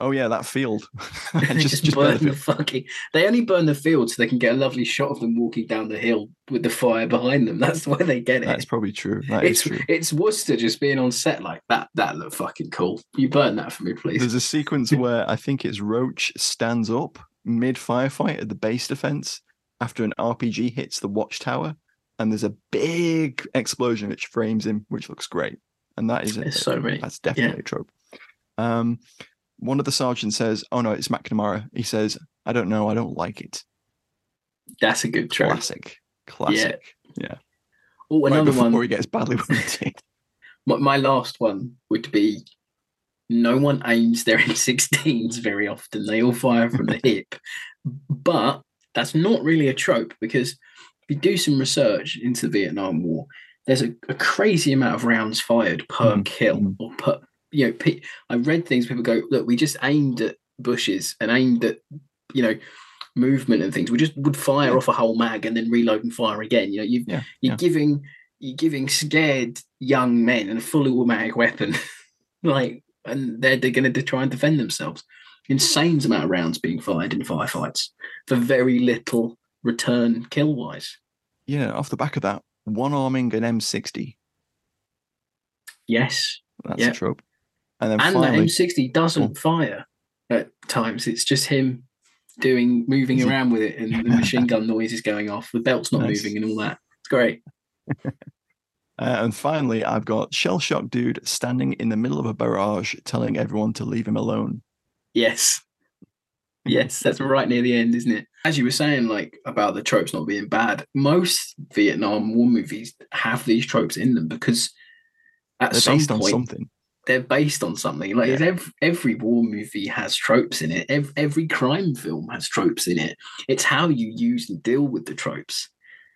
Oh yeah, that field. they just, burn the, fucking. They only burn the field so they can get a lovely shot of them walking down the hill with the fire behind them. That's why they get it. That's probably true. That it's is true. it's Wooster just being on set like that. That looked fucking cool. You burn that for me, please. There's a sequence where I think it's Roach stands up mid firefight at the base defense after an RPG hits the watchtower, and there's a big explosion which frames him, which looks great. And that is It's so many. That's definitely Yeah. a trope. Um, one of the sergeants says, "Oh no, it's McNamara." He says, "I don't know. I don't like it." That's a good trope. Classic. Classic. Yeah. Oh, Right another before one. he gets badly wounded. My, my last one would be no one aims their M16s very often. They all fire from the hip. But that's not really a trope because if you do some research into the Vietnam War, there's a, a crazy amount of rounds fired per mm. kill mm. or per, you know, pe- I read things people go, look, we just aimed at bushes and aimed at, you know, movement and things. We just would fire off a whole mag and then reload and fire again. You know, you've, Yeah, you're yeah. giving you're giving scared young men a full automatic weapon, like, and they're, they're going to try and defend themselves. Insane amount of rounds being fired in firefights for very little return kill wise. yeah. Off the back of that, one arming an M60. Yes, That's Yeah. a trope. And then and finally, that M60 doesn't fire at times. It's just him doing moving around with it, and the machine gun noise is going off. The belt's not Nice. moving, and all that. It's great. Uh, and finally, I've got shell shock dude standing in the middle of a barrage, telling everyone to leave him alone. Yes. Yes, that's right near the end, isn't it? As you were saying, like about the tropes not being bad, most Vietnam War movies have these tropes in them because at They're some based on point something. They're based on something. Like Yeah. every, every war movie has tropes in it. Every, every crime film has tropes in it. It's how you use and deal with the tropes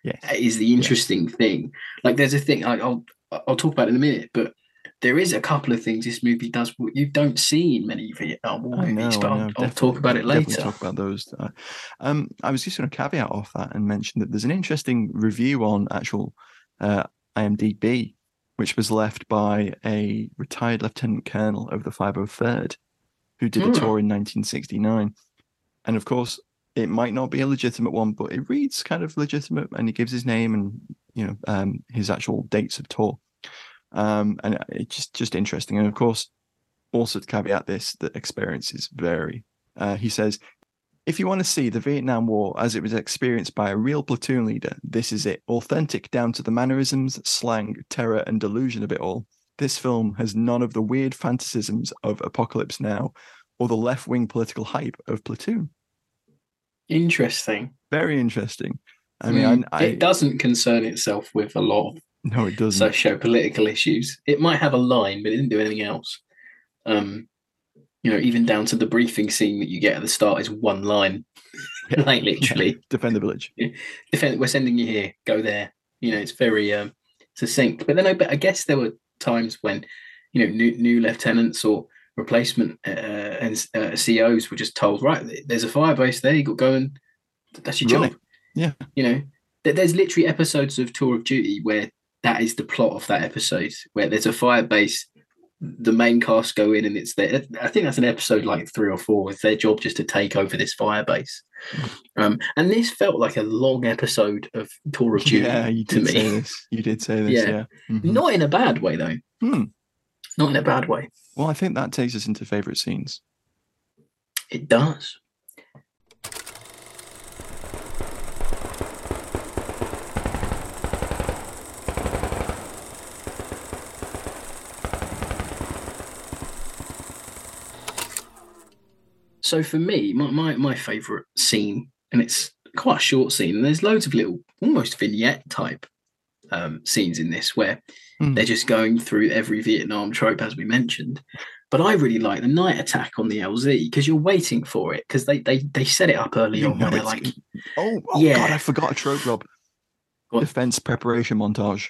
Yes. is the interesting thing. Like there's a thing I, I'll I'll talk about in a minute, but there is a couple of things this movie does what you don't see in many Vietnam War I know, movies. But I'll. I'll talk about it later. Talk about those. Uh, Um, I was just going to caveat off that and mention that there's an interesting review on actual uh, IMDb, which was left by a retired lieutenant colonel of the 503rd, who did a Hmm. tour in 1969. And of course, it might not be a legitimate one, but it reads kind of legitimate, and he gives his name and you know um, his actual dates of tour. Um, and it's just just interesting. And of course, also to caveat this, that experiences vary. Uh, he says, if you want to see the Vietnam War as it was experienced by a real platoon leader, this is it. Authentic down to the mannerisms, slang, terror, and delusion of it all. This film has none of the weird fantasisms of Apocalypse Now or the left wing political hype of Platoon. Interesting. Very interesting. I mean, Mm, I, I it doesn't concern itself with a lot of no, it doesn't. socio-political issues. It might have a line, but it didn't do anything else. Um, you know, even down to the briefing scene that you get at the start is one line, like literally. defend the village. defend we're sending you here go there you know it's very um succinct but then I, but I guess there were times when you know new, new lieutenants or replacement uh, and uh, COs were just told right there's a fire base there you got to go and that's your Run job. Yeah. you know there- there's literally episodes of Tour of Duty where that is the plot of that episode where there's a fire base the main cast go in and it's their I think that's an episode like three or four it's their job just to take over this fire base um, and this felt like a long episode of Tour of Duty Yeah, you to did me. say this. You did say this. Yeah. Yeah. Mhm. Not in a bad way, though. Hmm. Not in a bad way. Well, I think that takes us into favorite scenes. It does. So for me, my, my, my favourite scene, and it's quite a short scene, and there's loads of little almost vignette type um, scenes in this where Hmm. they're just going through every Vietnam trope as we mentioned. But I really like the night attack on the LZ because you're waiting for it because they, they they set it up early You on where they're like, Oh, oh Yeah. God, I forgot a trope, Rob. Defense preparation montage.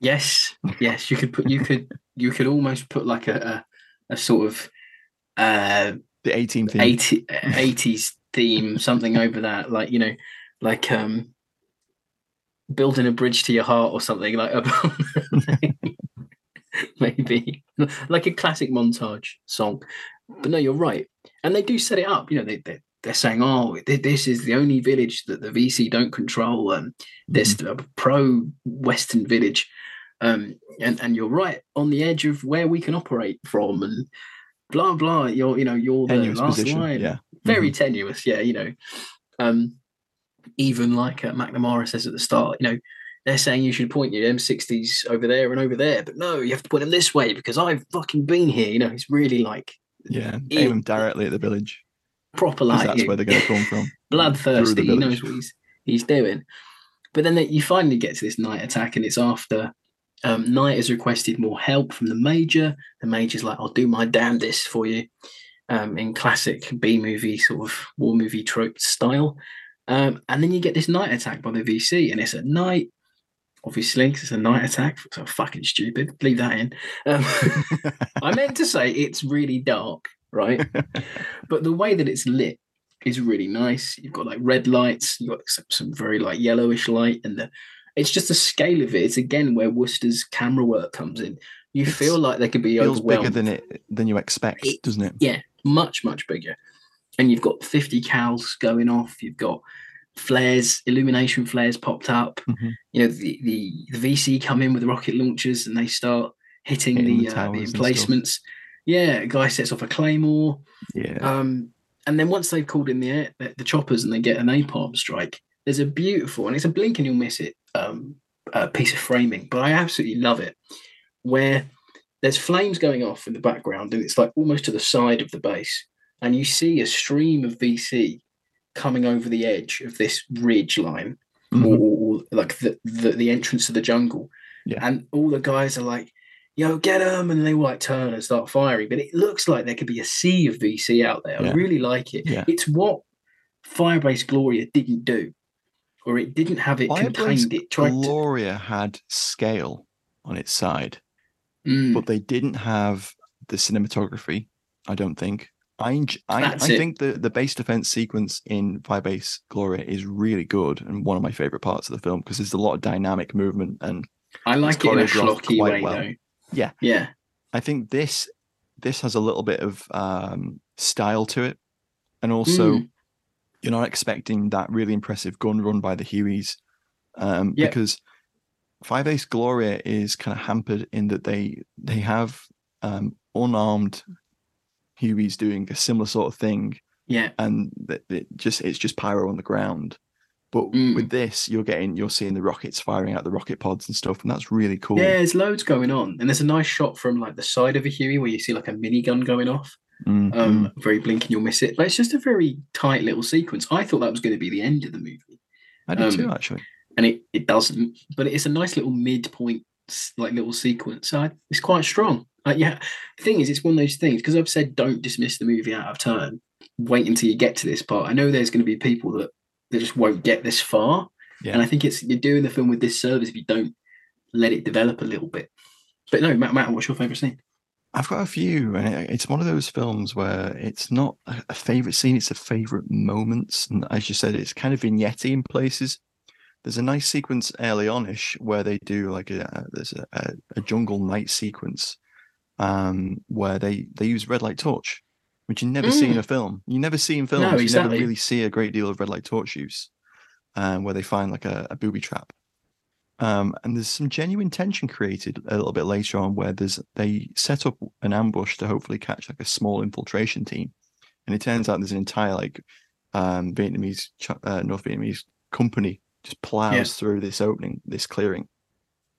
yes, yes, you could put you could you could almost put like a a, a sort of uh The 18 theme. 80, 80s theme, something over that, like you know, like um building a bridge to your heart or something like maybe like a classic montage song. but no, you're right, and they do set it up. You know, they, they they're saying, "Oh, this is the only village that the VC don't control. Um, this mm-hmm. pro Western village." Um, and and you're right on the edge of where we can operate from, and blah blah. You're you know you're tenuous the last position. line. Yeah, very mm-hmm. tenuous. Yeah, you know, um, even like uh, McNamara says at the start, you know, they're saying you should point your M60s over there and over there, but no, you have to point them this way because I've fucking been here. You know, it's really like yeah, aim them directly at the village. Proper like that's where they're going to come from. Bloodthirsty. He knows what he's he's doing. But then you finally get to this night attack, and it's after um, Knight has requested more help from the Major. The Major's like, "I'll do my damnedest for you," um, in classic B movie sort of war movie trope style. Um, and then you get this night attack by the VC, and it's at night, obviously, because it's a night attack. So fucking stupid. Leave that in. Um, I meant to say it's really dark, right? but the way that it's lit is really nice. You've got like red lights, you've got some, some very like yellowish light, and the it's just the scale of it. It's again where Wooster's camera work comes in. You it's, feel like they could be feels bigger than it than you expect, it, doesn't it? Yeah, much much bigger and you've got 50 cals going off. You've got flares, illumination flares popped up. Mm-hmm. You know, the, the, the VC come in with rocket launchers and they start hitting, hitting the, the, uh, the emplacements. Yeah, a guy sets off a claymore. Yeah. Um, and then once they've called in the air, the, the, choppers and they get an napalm strike, there's a beautiful and it's a blink and you'll miss it um, a piece of framing, but I absolutely love it where there's flames going off in the background and it's like almost to the side of the base and you see a stream of VC coming over the edge of this ridge line, mm-hmm. or, or, like the, the, the entrance to the jungle, yeah. and all the guys are like, "Yo, get them!" and they will like turn and start firing. But it looks like there could be a sea of VC out there. Yeah. I really like it. Yeah. It's what Firebase Gloria didn't do, or it didn't have it Firebase contained. It tried Gloria to... had scale on its side, mm. but they didn't have the cinematography. I don't think I I, I think the, the base defense sequence in Firebase Gloria is really good and one of my favorite parts of the film because there's a lot of dynamic movement and I like it in a schlocky way well. though. Yeah, yeah. I think this this has a little bit of um, style to it, and also mm. You're not expecting that really impressive gun run by the Hueys um, because Firebase Gloria is kind of hampered in that they they have um, unarmed Huey's doing a similar sort of thing. Yeah. And that it just it's just pyro on the ground. But mm. with this, you're getting you're seeing the rockets firing out the rocket pods and stuff, and that's really cool. Yeah, there's loads going on, and there's a nice shot from like the side of a Huey where you see like a minigun going off. Mm-hmm. Um, very blink and you'll miss it, but it's just a very tight little sequence. I thought that was going to be the end of the movie. I did um, too, actually, and it it doesn't. But it's a nice little midpoint, like little sequence. So it's quite strong. Like, yeah, the thing is, it's one of those things because I've said don't dismiss the movie out of turn. Wait until you get to this part. I know there's going to be people that that just won't get this far, yeah. and I think it's you're doing the film with this service if you don't let it develop a little bit. But no, Matt, Matt what's your favorite scene? I've got a few, and it's one of those films where it's not a favorite scene; it's a favorite moments. And as you said, it's kind of vignette in places. There's a nice sequence early onish where they do like a there's a, a, a jungle night sequence um, where they they use red light torch, which you never mm. see in mm. a film. You never see in films. No, exactly. You never really see a great deal of red light torch use, um, where they find like a, a booby trap. Um, and there's some genuine tension created a little bit later on where there's they set up an ambush to hopefully catch like a small infiltration team, and it turns out there's an entire like um, Vietnamese uh, North Vietnamese company just plows yeah. through this opening, this clearing,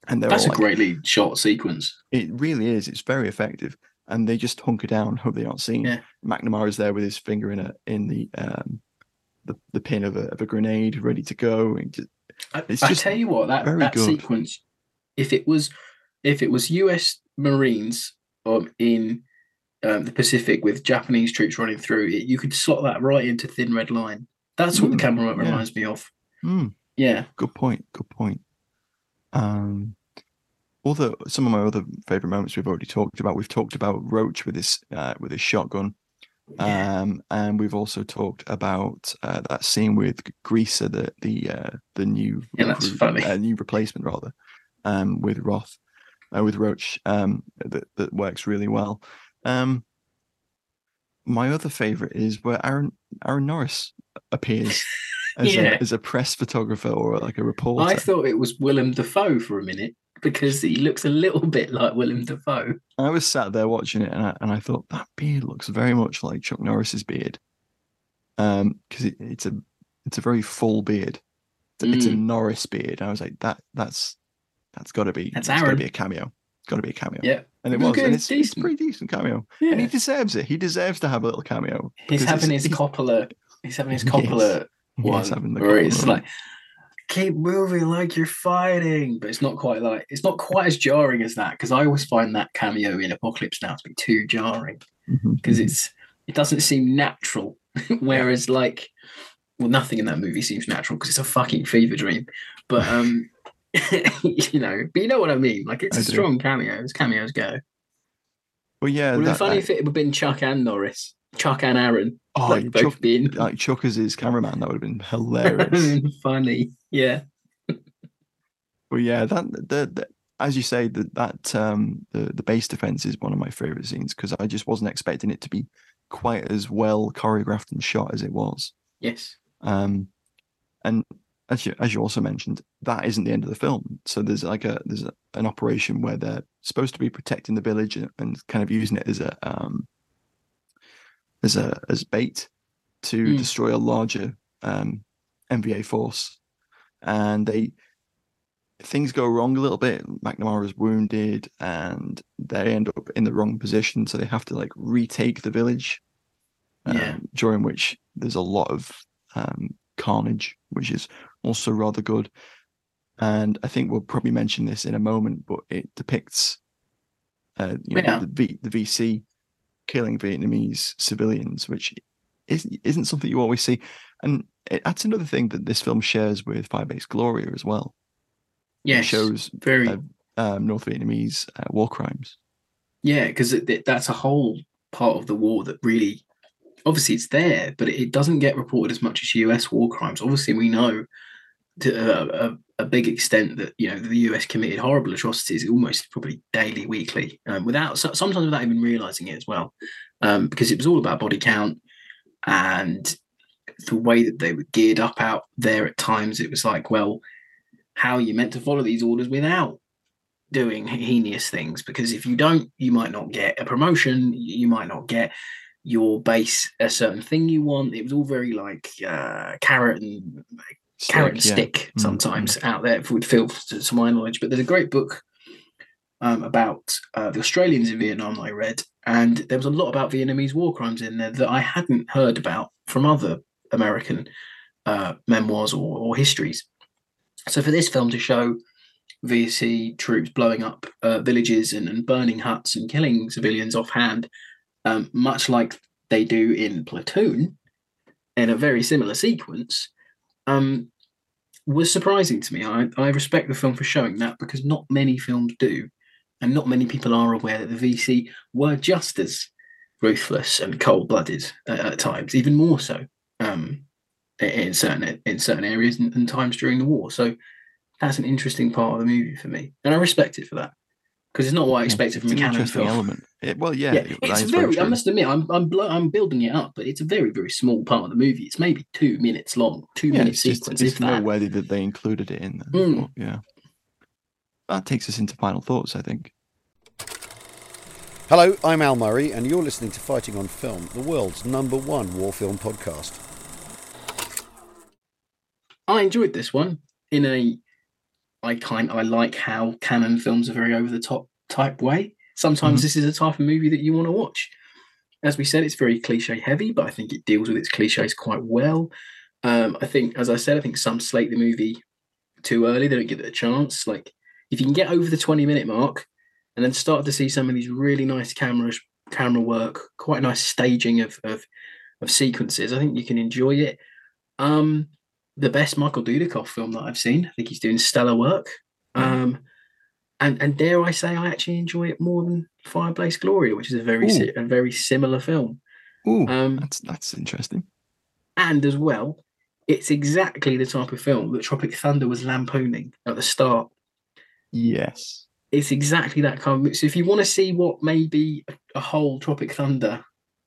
and that's a like, greatly short sequence. It really is. It's very effective, and they just hunker down, hope they aren't seen. Yeah. McNamara is there with his finger in a in the um the, the pin of a of a grenade, ready to go. And just, I, just I tell you what, that that good. sequence, if it was if it was U.S. Marines um, in um, the Pacific with Japanese troops running through it, you could slot that right into Thin Red Line. That's what mm, the camera work yeah. reminds me of. Mm. Yeah. Good point. Good point. Um, other some of my other favorite moments we've already talked about. We've talked about Roach with his uh, with his shotgun, yeah. um, and we've also talked about uh, that scene with Greaser, the the uh, the new yeah, that's funny. Uh, new replacement rather, um, with Roth, uh, with Roach, um, that that works really well. Um, my other favorite is where Aaron Aaron Norris appears as, Yeah. a, as a press photographer or like a reporter. I thought it was Willem Dafoe for a minute because he looks a little bit like Willem Dafoe. I was sat there watching it and I, and I thought that beard looks very much like Chuck Norris's beard. Um, because it, it's a it's a very full beard. It's, a- it's a Mm. Norris beard. I was like that that's that's got to be That's got to be a cameo. It's got to be a cameo. Yeah. and it was. good, And it's, it's a pretty decent cameo, Yeah. and he deserves it. He deserves to have a little cameo. He's having his Coppola. He's having his Yes. Coppola He one, is having the where it's like, keep moving like you're fighting, but it's not quite like it's not quite as jarring as that because I always find that cameo in Apocalypse Now to be too jarring because mhm. it's it doesn't seem natural. Whereas like, well, nothing in that movie seems natural because it's a fucking fever dream. But um, you know, but you know what I mean. Like it's I a do. strong cameo. As cameos go. Well, yeah, been that- funny that- if it had been Chuck and Norris, Chuck and Aaron. Oh, like both Chuck, being like Chuck as his cameraman, that would have been That would have hilarious. funny. Yeah. well, yeah, that the, the as you say that that um the the base defense is one of my favorite scenes because I just wasn't expecting it to be quite as well choreographed and shot as it was. Yes. Um, and as you as you also mentioned, that isn't the end of the film. So there's like a there's a, an operation where they're supposed to be protecting the village and, and kind of using it as a um as a as bait to Mm. destroy a larger um NVA force, and they things go wrong a little bit. McNamara's wounded, and they end up in the wrong position, so they have to like retake the village. Yeah. Um, during which there's a lot of um, carnage, which is also rather good. And I think we'll probably mention this in a moment, but it depicts uh, you know, the, the VC killing Vietnamese civilians, which isn't, isn't something you always see. And it, that's another thing that this film shares with Firebase Gloria as well. It shows very. uh, um, North Vietnamese uh, war crimes. Yeah, because that's a whole part of the war that really, obviously, it's there, but it doesn't get reported as much as US war crimes. Obviously, we know to a, a, big extent that you know the US committed horrible atrocities, almost probably daily, weekly, um, without sometimes without even realizing it as well, um, because it was all about body count and the way that they were geared up out there. At times, it was like, well, how are you meant to follow these orders without doing heinous things because if you don't you might not get a promotion you might not get your base a certain thing you want it was all very like uh carrot and carrot Stick, yeah. stick Mm, sometimes out there would feel to, my knowledge but there's a great book um, about uh, the Australians in Vietnam that I read, and there was a lot about Vietnamese war crimes in there that I hadn't heard about from other American uh, memoirs or, or histories. So for this film to show VC troops blowing up uh, villages and, and burning huts and killing civilians offhand, um, much like they do in Platoon, in a very similar sequence, um, was surprising to me. I, I respect the film for showing that because not many films do, and not many people are aware that the VC were just as ruthless and cold-blooded at, at times, even more so um, in- in certain in certain areas and, and times during the war. So that's an interesting part of the movie for me, and I respect it for that because it's not what I expected It's from a an Cannon film. element. It- well, yeah, Yeah, that it's is very. I must admit, I'm I'm blo- I'm building it up, but it's a very very small part of the movie. It's maybe two minutes long, two yeah, minute it's just sequence. it's if that. noteworthy that they included it in there. Mm. but yeah, that takes us into final thoughts. I think. Hello, I'm Al Murray, and you're listening to Fighting on Film, the world's number one war film podcast. I enjoyed this one in a I kind I like how Cannon films are very over the top type way. Sometimes Mhm. this is a type of movie that you want to watch. As we said, it's very cliche heavy, but I think it deals with its cliches quite well. Um, I think, as I said, I think some slate the movie too early. They don't give it a chance. Like if you can get over the twenty minute mark and then start to see some of these really nice camera camera work, quite nice staging of of, of sequences, I think you can enjoy it. Um, the best Michael Dudikoff film that I've seen. I think he's doing stellar work. Um, and and dare I say, I actually enjoy it more than Firebase Gloria, which is a very si- a very similar film. Ooh, Um, that's that's interesting. And as well, it's exactly the type of film that Tropic Thunder was lampooning at the start. Yes. It's exactly that kind of. So if you want to see what maybe a, a whole Tropic Thunder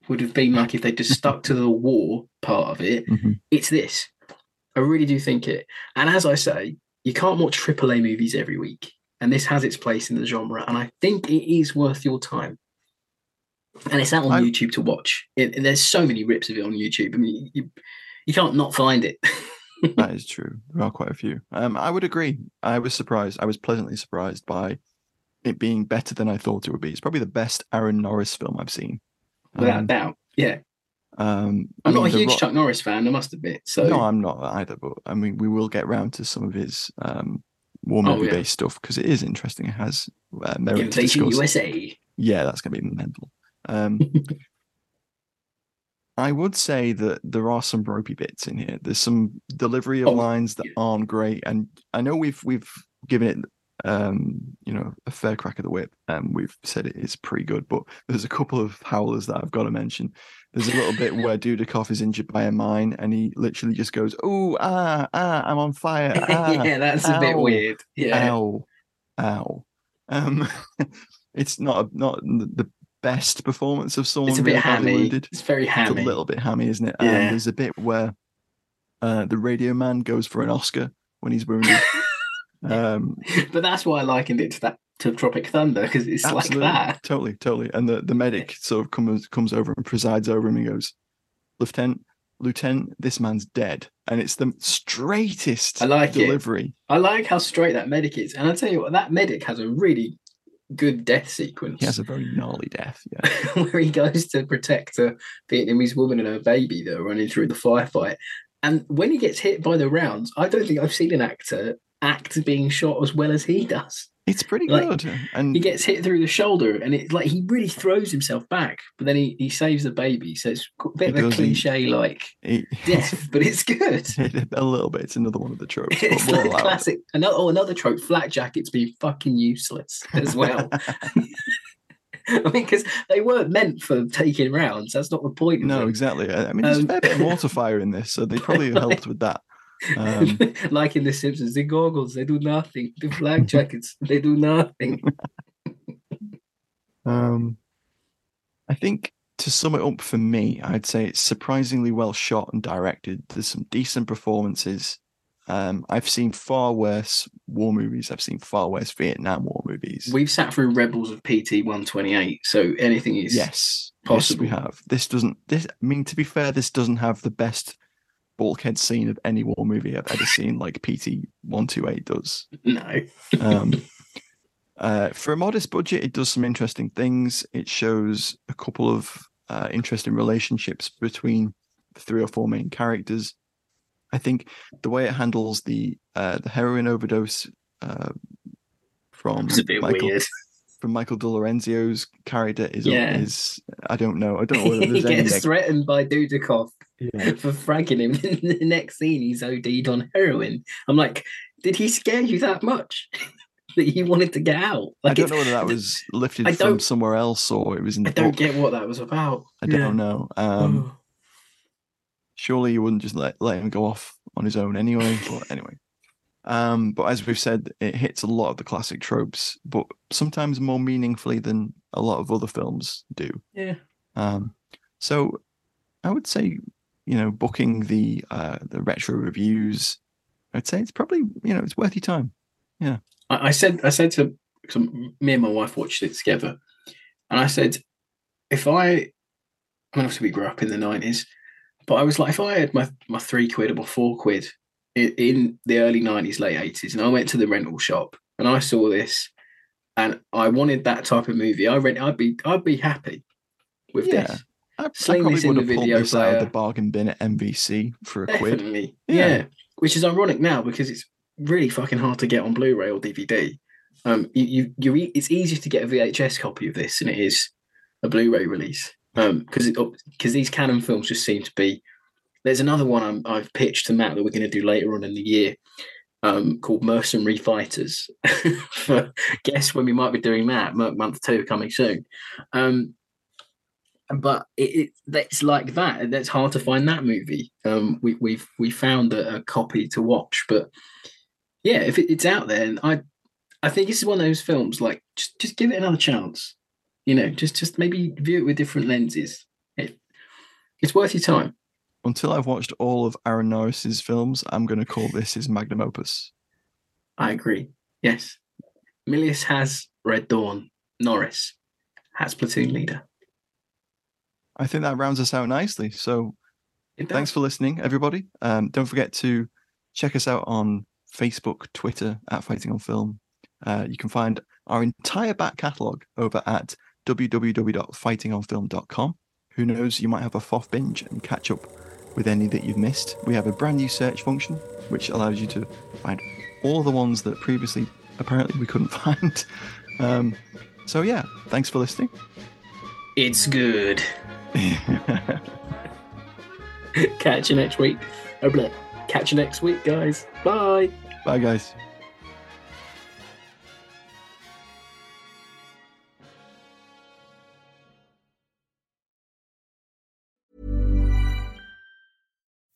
would have been like if they just stuck to the war part of it. Mhm. It's this. I really do think it. And as I say, you can't watch AAA movies every week, and this has its place in the genre. And I think it is worth your time. And it's out on I- YouTube to watch. It, there's so many rips of it on YouTube. I mean, you you can't not find it. that is true. There are quite a few. Um, I would agree. I was surprised. I was pleasantly surprised by it being better than I thought it would be. It's probably the best Aaron Norris film I've seen. Without Um, doubt. Yeah. Um, I'm not a huge Rock- Chuck Norris fan, I must admit. So No, I'm not either. But I mean, we will get round to some of his um, war Oh, movie yeah. based stuff because it is interesting. It has uh, merit to Invasion. USA. Yeah, that's going to be mental. Um, I would say that there are some ropey bits in here. There's some delivery of Oh, lines that aren't great, and I know we've we've given it um, you know a fair crack of the whip, and we've said it is pretty good. But there's a couple of howlers that I've got to mention. There's a little bit where Dudikoff is injured by a mine, and he literally just goes, "Oh, ah, ah, I'm on fire." Ah, yeah, that's a bit weird. Yeah. Ow, ow. Um, it's not a, not the best performance of someone. It's a bit hammy. wounded. It's very hammy. It's a little bit hammy, isn't it? Um, Yeah. there's a bit where uh, the radio man goes for an Oscar when he's wounded. Um, But that's why I likened it to that to Tropic Thunder because it's like that. totally, totally. And the, the medic sort of comes comes over and presides over him. and goes, "Lieutenant, Lieutenant, this man's dead," and it's the straightest I like it. delivery. I like how straight that medic is, and I tell you what, that medic has a really good death sequence. He has a very gnarly death. Yeah. where he goes to protect a Vietnamese woman and her baby that are running through the firefight. And when he gets hit by the rounds, I don't think I've seen an actor act being shot as well as he does. It's pretty Like, good. And He gets hit through the shoulder, and it's like he really throws himself back, but then he, he saves the baby. So it's a bit of a cliche like he- death, but it's good. a little bit. It's another one of the tropes. It's we'll like it. classic. Another, oh, another trope: Flat jackets being fucking useless as well. I mean, because they weren't meant for taking rounds. That's not the point. No, exactly. I mean, there's a Um, fair bit of mortar fire in this, so they probably helped with that. Um, like in The Simpsons, the goggles they do nothing. The flak jackets they do nothing. um, I think to sum it up for me, I'd say it's surprisingly well shot and directed. There's some decent performances. Um, I've seen far worse war movies. I've seen far worse Vietnam War movies. We've sat through Rebels of PT one twenty eight, so anything is yes, possible. Yes, we have. This doesn't. This. I mean, to be fair, this doesn't have the best bulkhead scene of any war movie I've ever seen, like PT one two eight does. No. Um, uh, for a modest budget, it does some interesting things. It shows a couple of uh, interesting relationships between the three or four main characters. I think the way it handles the uh, the heroin overdose uh, from It's a bit Michael, weird. From Michael De Lorenzo's character is Yeah. is I don't know I don't know whether he there's any gets neg- threatened by Dudikoff Yeah. for fragging him. In the next scene, he's OD'd on heroin. I'm like, did he scare you that much that you wanted to get out? I don't know whether that was lifted from somewhere else or it was in the I don't book. get what that was about. I Yeah. don't know. Um, surely you wouldn't just let, let him go off on his own anyway. But anyway. Um, but as we've said, it hits a lot of the classic tropes, but sometimes more meaningfully than a lot of other films do. Yeah. Um, so I would say, you know, booking the uh, the retro reviews, I'd say it's probably you know it's worth your time. Yeah. I, I said I said to me and my wife watched it together, and I said, if I, I mean, obviously we grew up in the nineties, but I was like, if I had my my three quid or four quid in, the early nineties, late eighties, and I went to the rental shop and I saw this, and I wanted that type of movie, I rent, I'd be I'd be happy with Yeah. this. I, I Sling probably this in would the have pulled video this out of the bargain bin at MVC for a quid. Yeah. Yeah. Which is ironic now because it's really fucking hard to get on Blu-ray or DVD. Um, you, you, you, it's easier to get a VHS copy of this than it is a Blu-ray release. Um, because it because these Cannon films just seem to be. There's another one I'm, I've pitched to Matt that we're going to do later on in the year, um, called Mercenary Fighters. Guess when we might be doing that, Month Two coming soon. Um, but it, it that's like that. That's hard to find that movie. Um, we we've we found a, a copy to watch, but yeah, if it, it's out there, and I I think this is one of those films like just just give it another chance. You know, just just maybe view it with different lenses. It, It's worth your time. Until I've watched all of Aaron Norris's films, I'm going to call this his magnum opus. I agree. Yes. Milius has Red Dawn. Norris has Platoon Leader. I think that rounds us out nicely. So thanks for listening, everybody. Um, don't forget to check us out on Facebook, Twitter at Fighting on Film. Uh, you can find our entire back catalogue over at www.fightingonfilm.com. Who knows, you might have a FOF binge and catch up with any that you've missed. We have a brand new search function which allows you to find all the ones that previously apparently we couldn't find. Um, so, yeah, thanks for listening. It's good. Catch you next week. Oh. Catch you next week, guys. Bye. Bye, guys.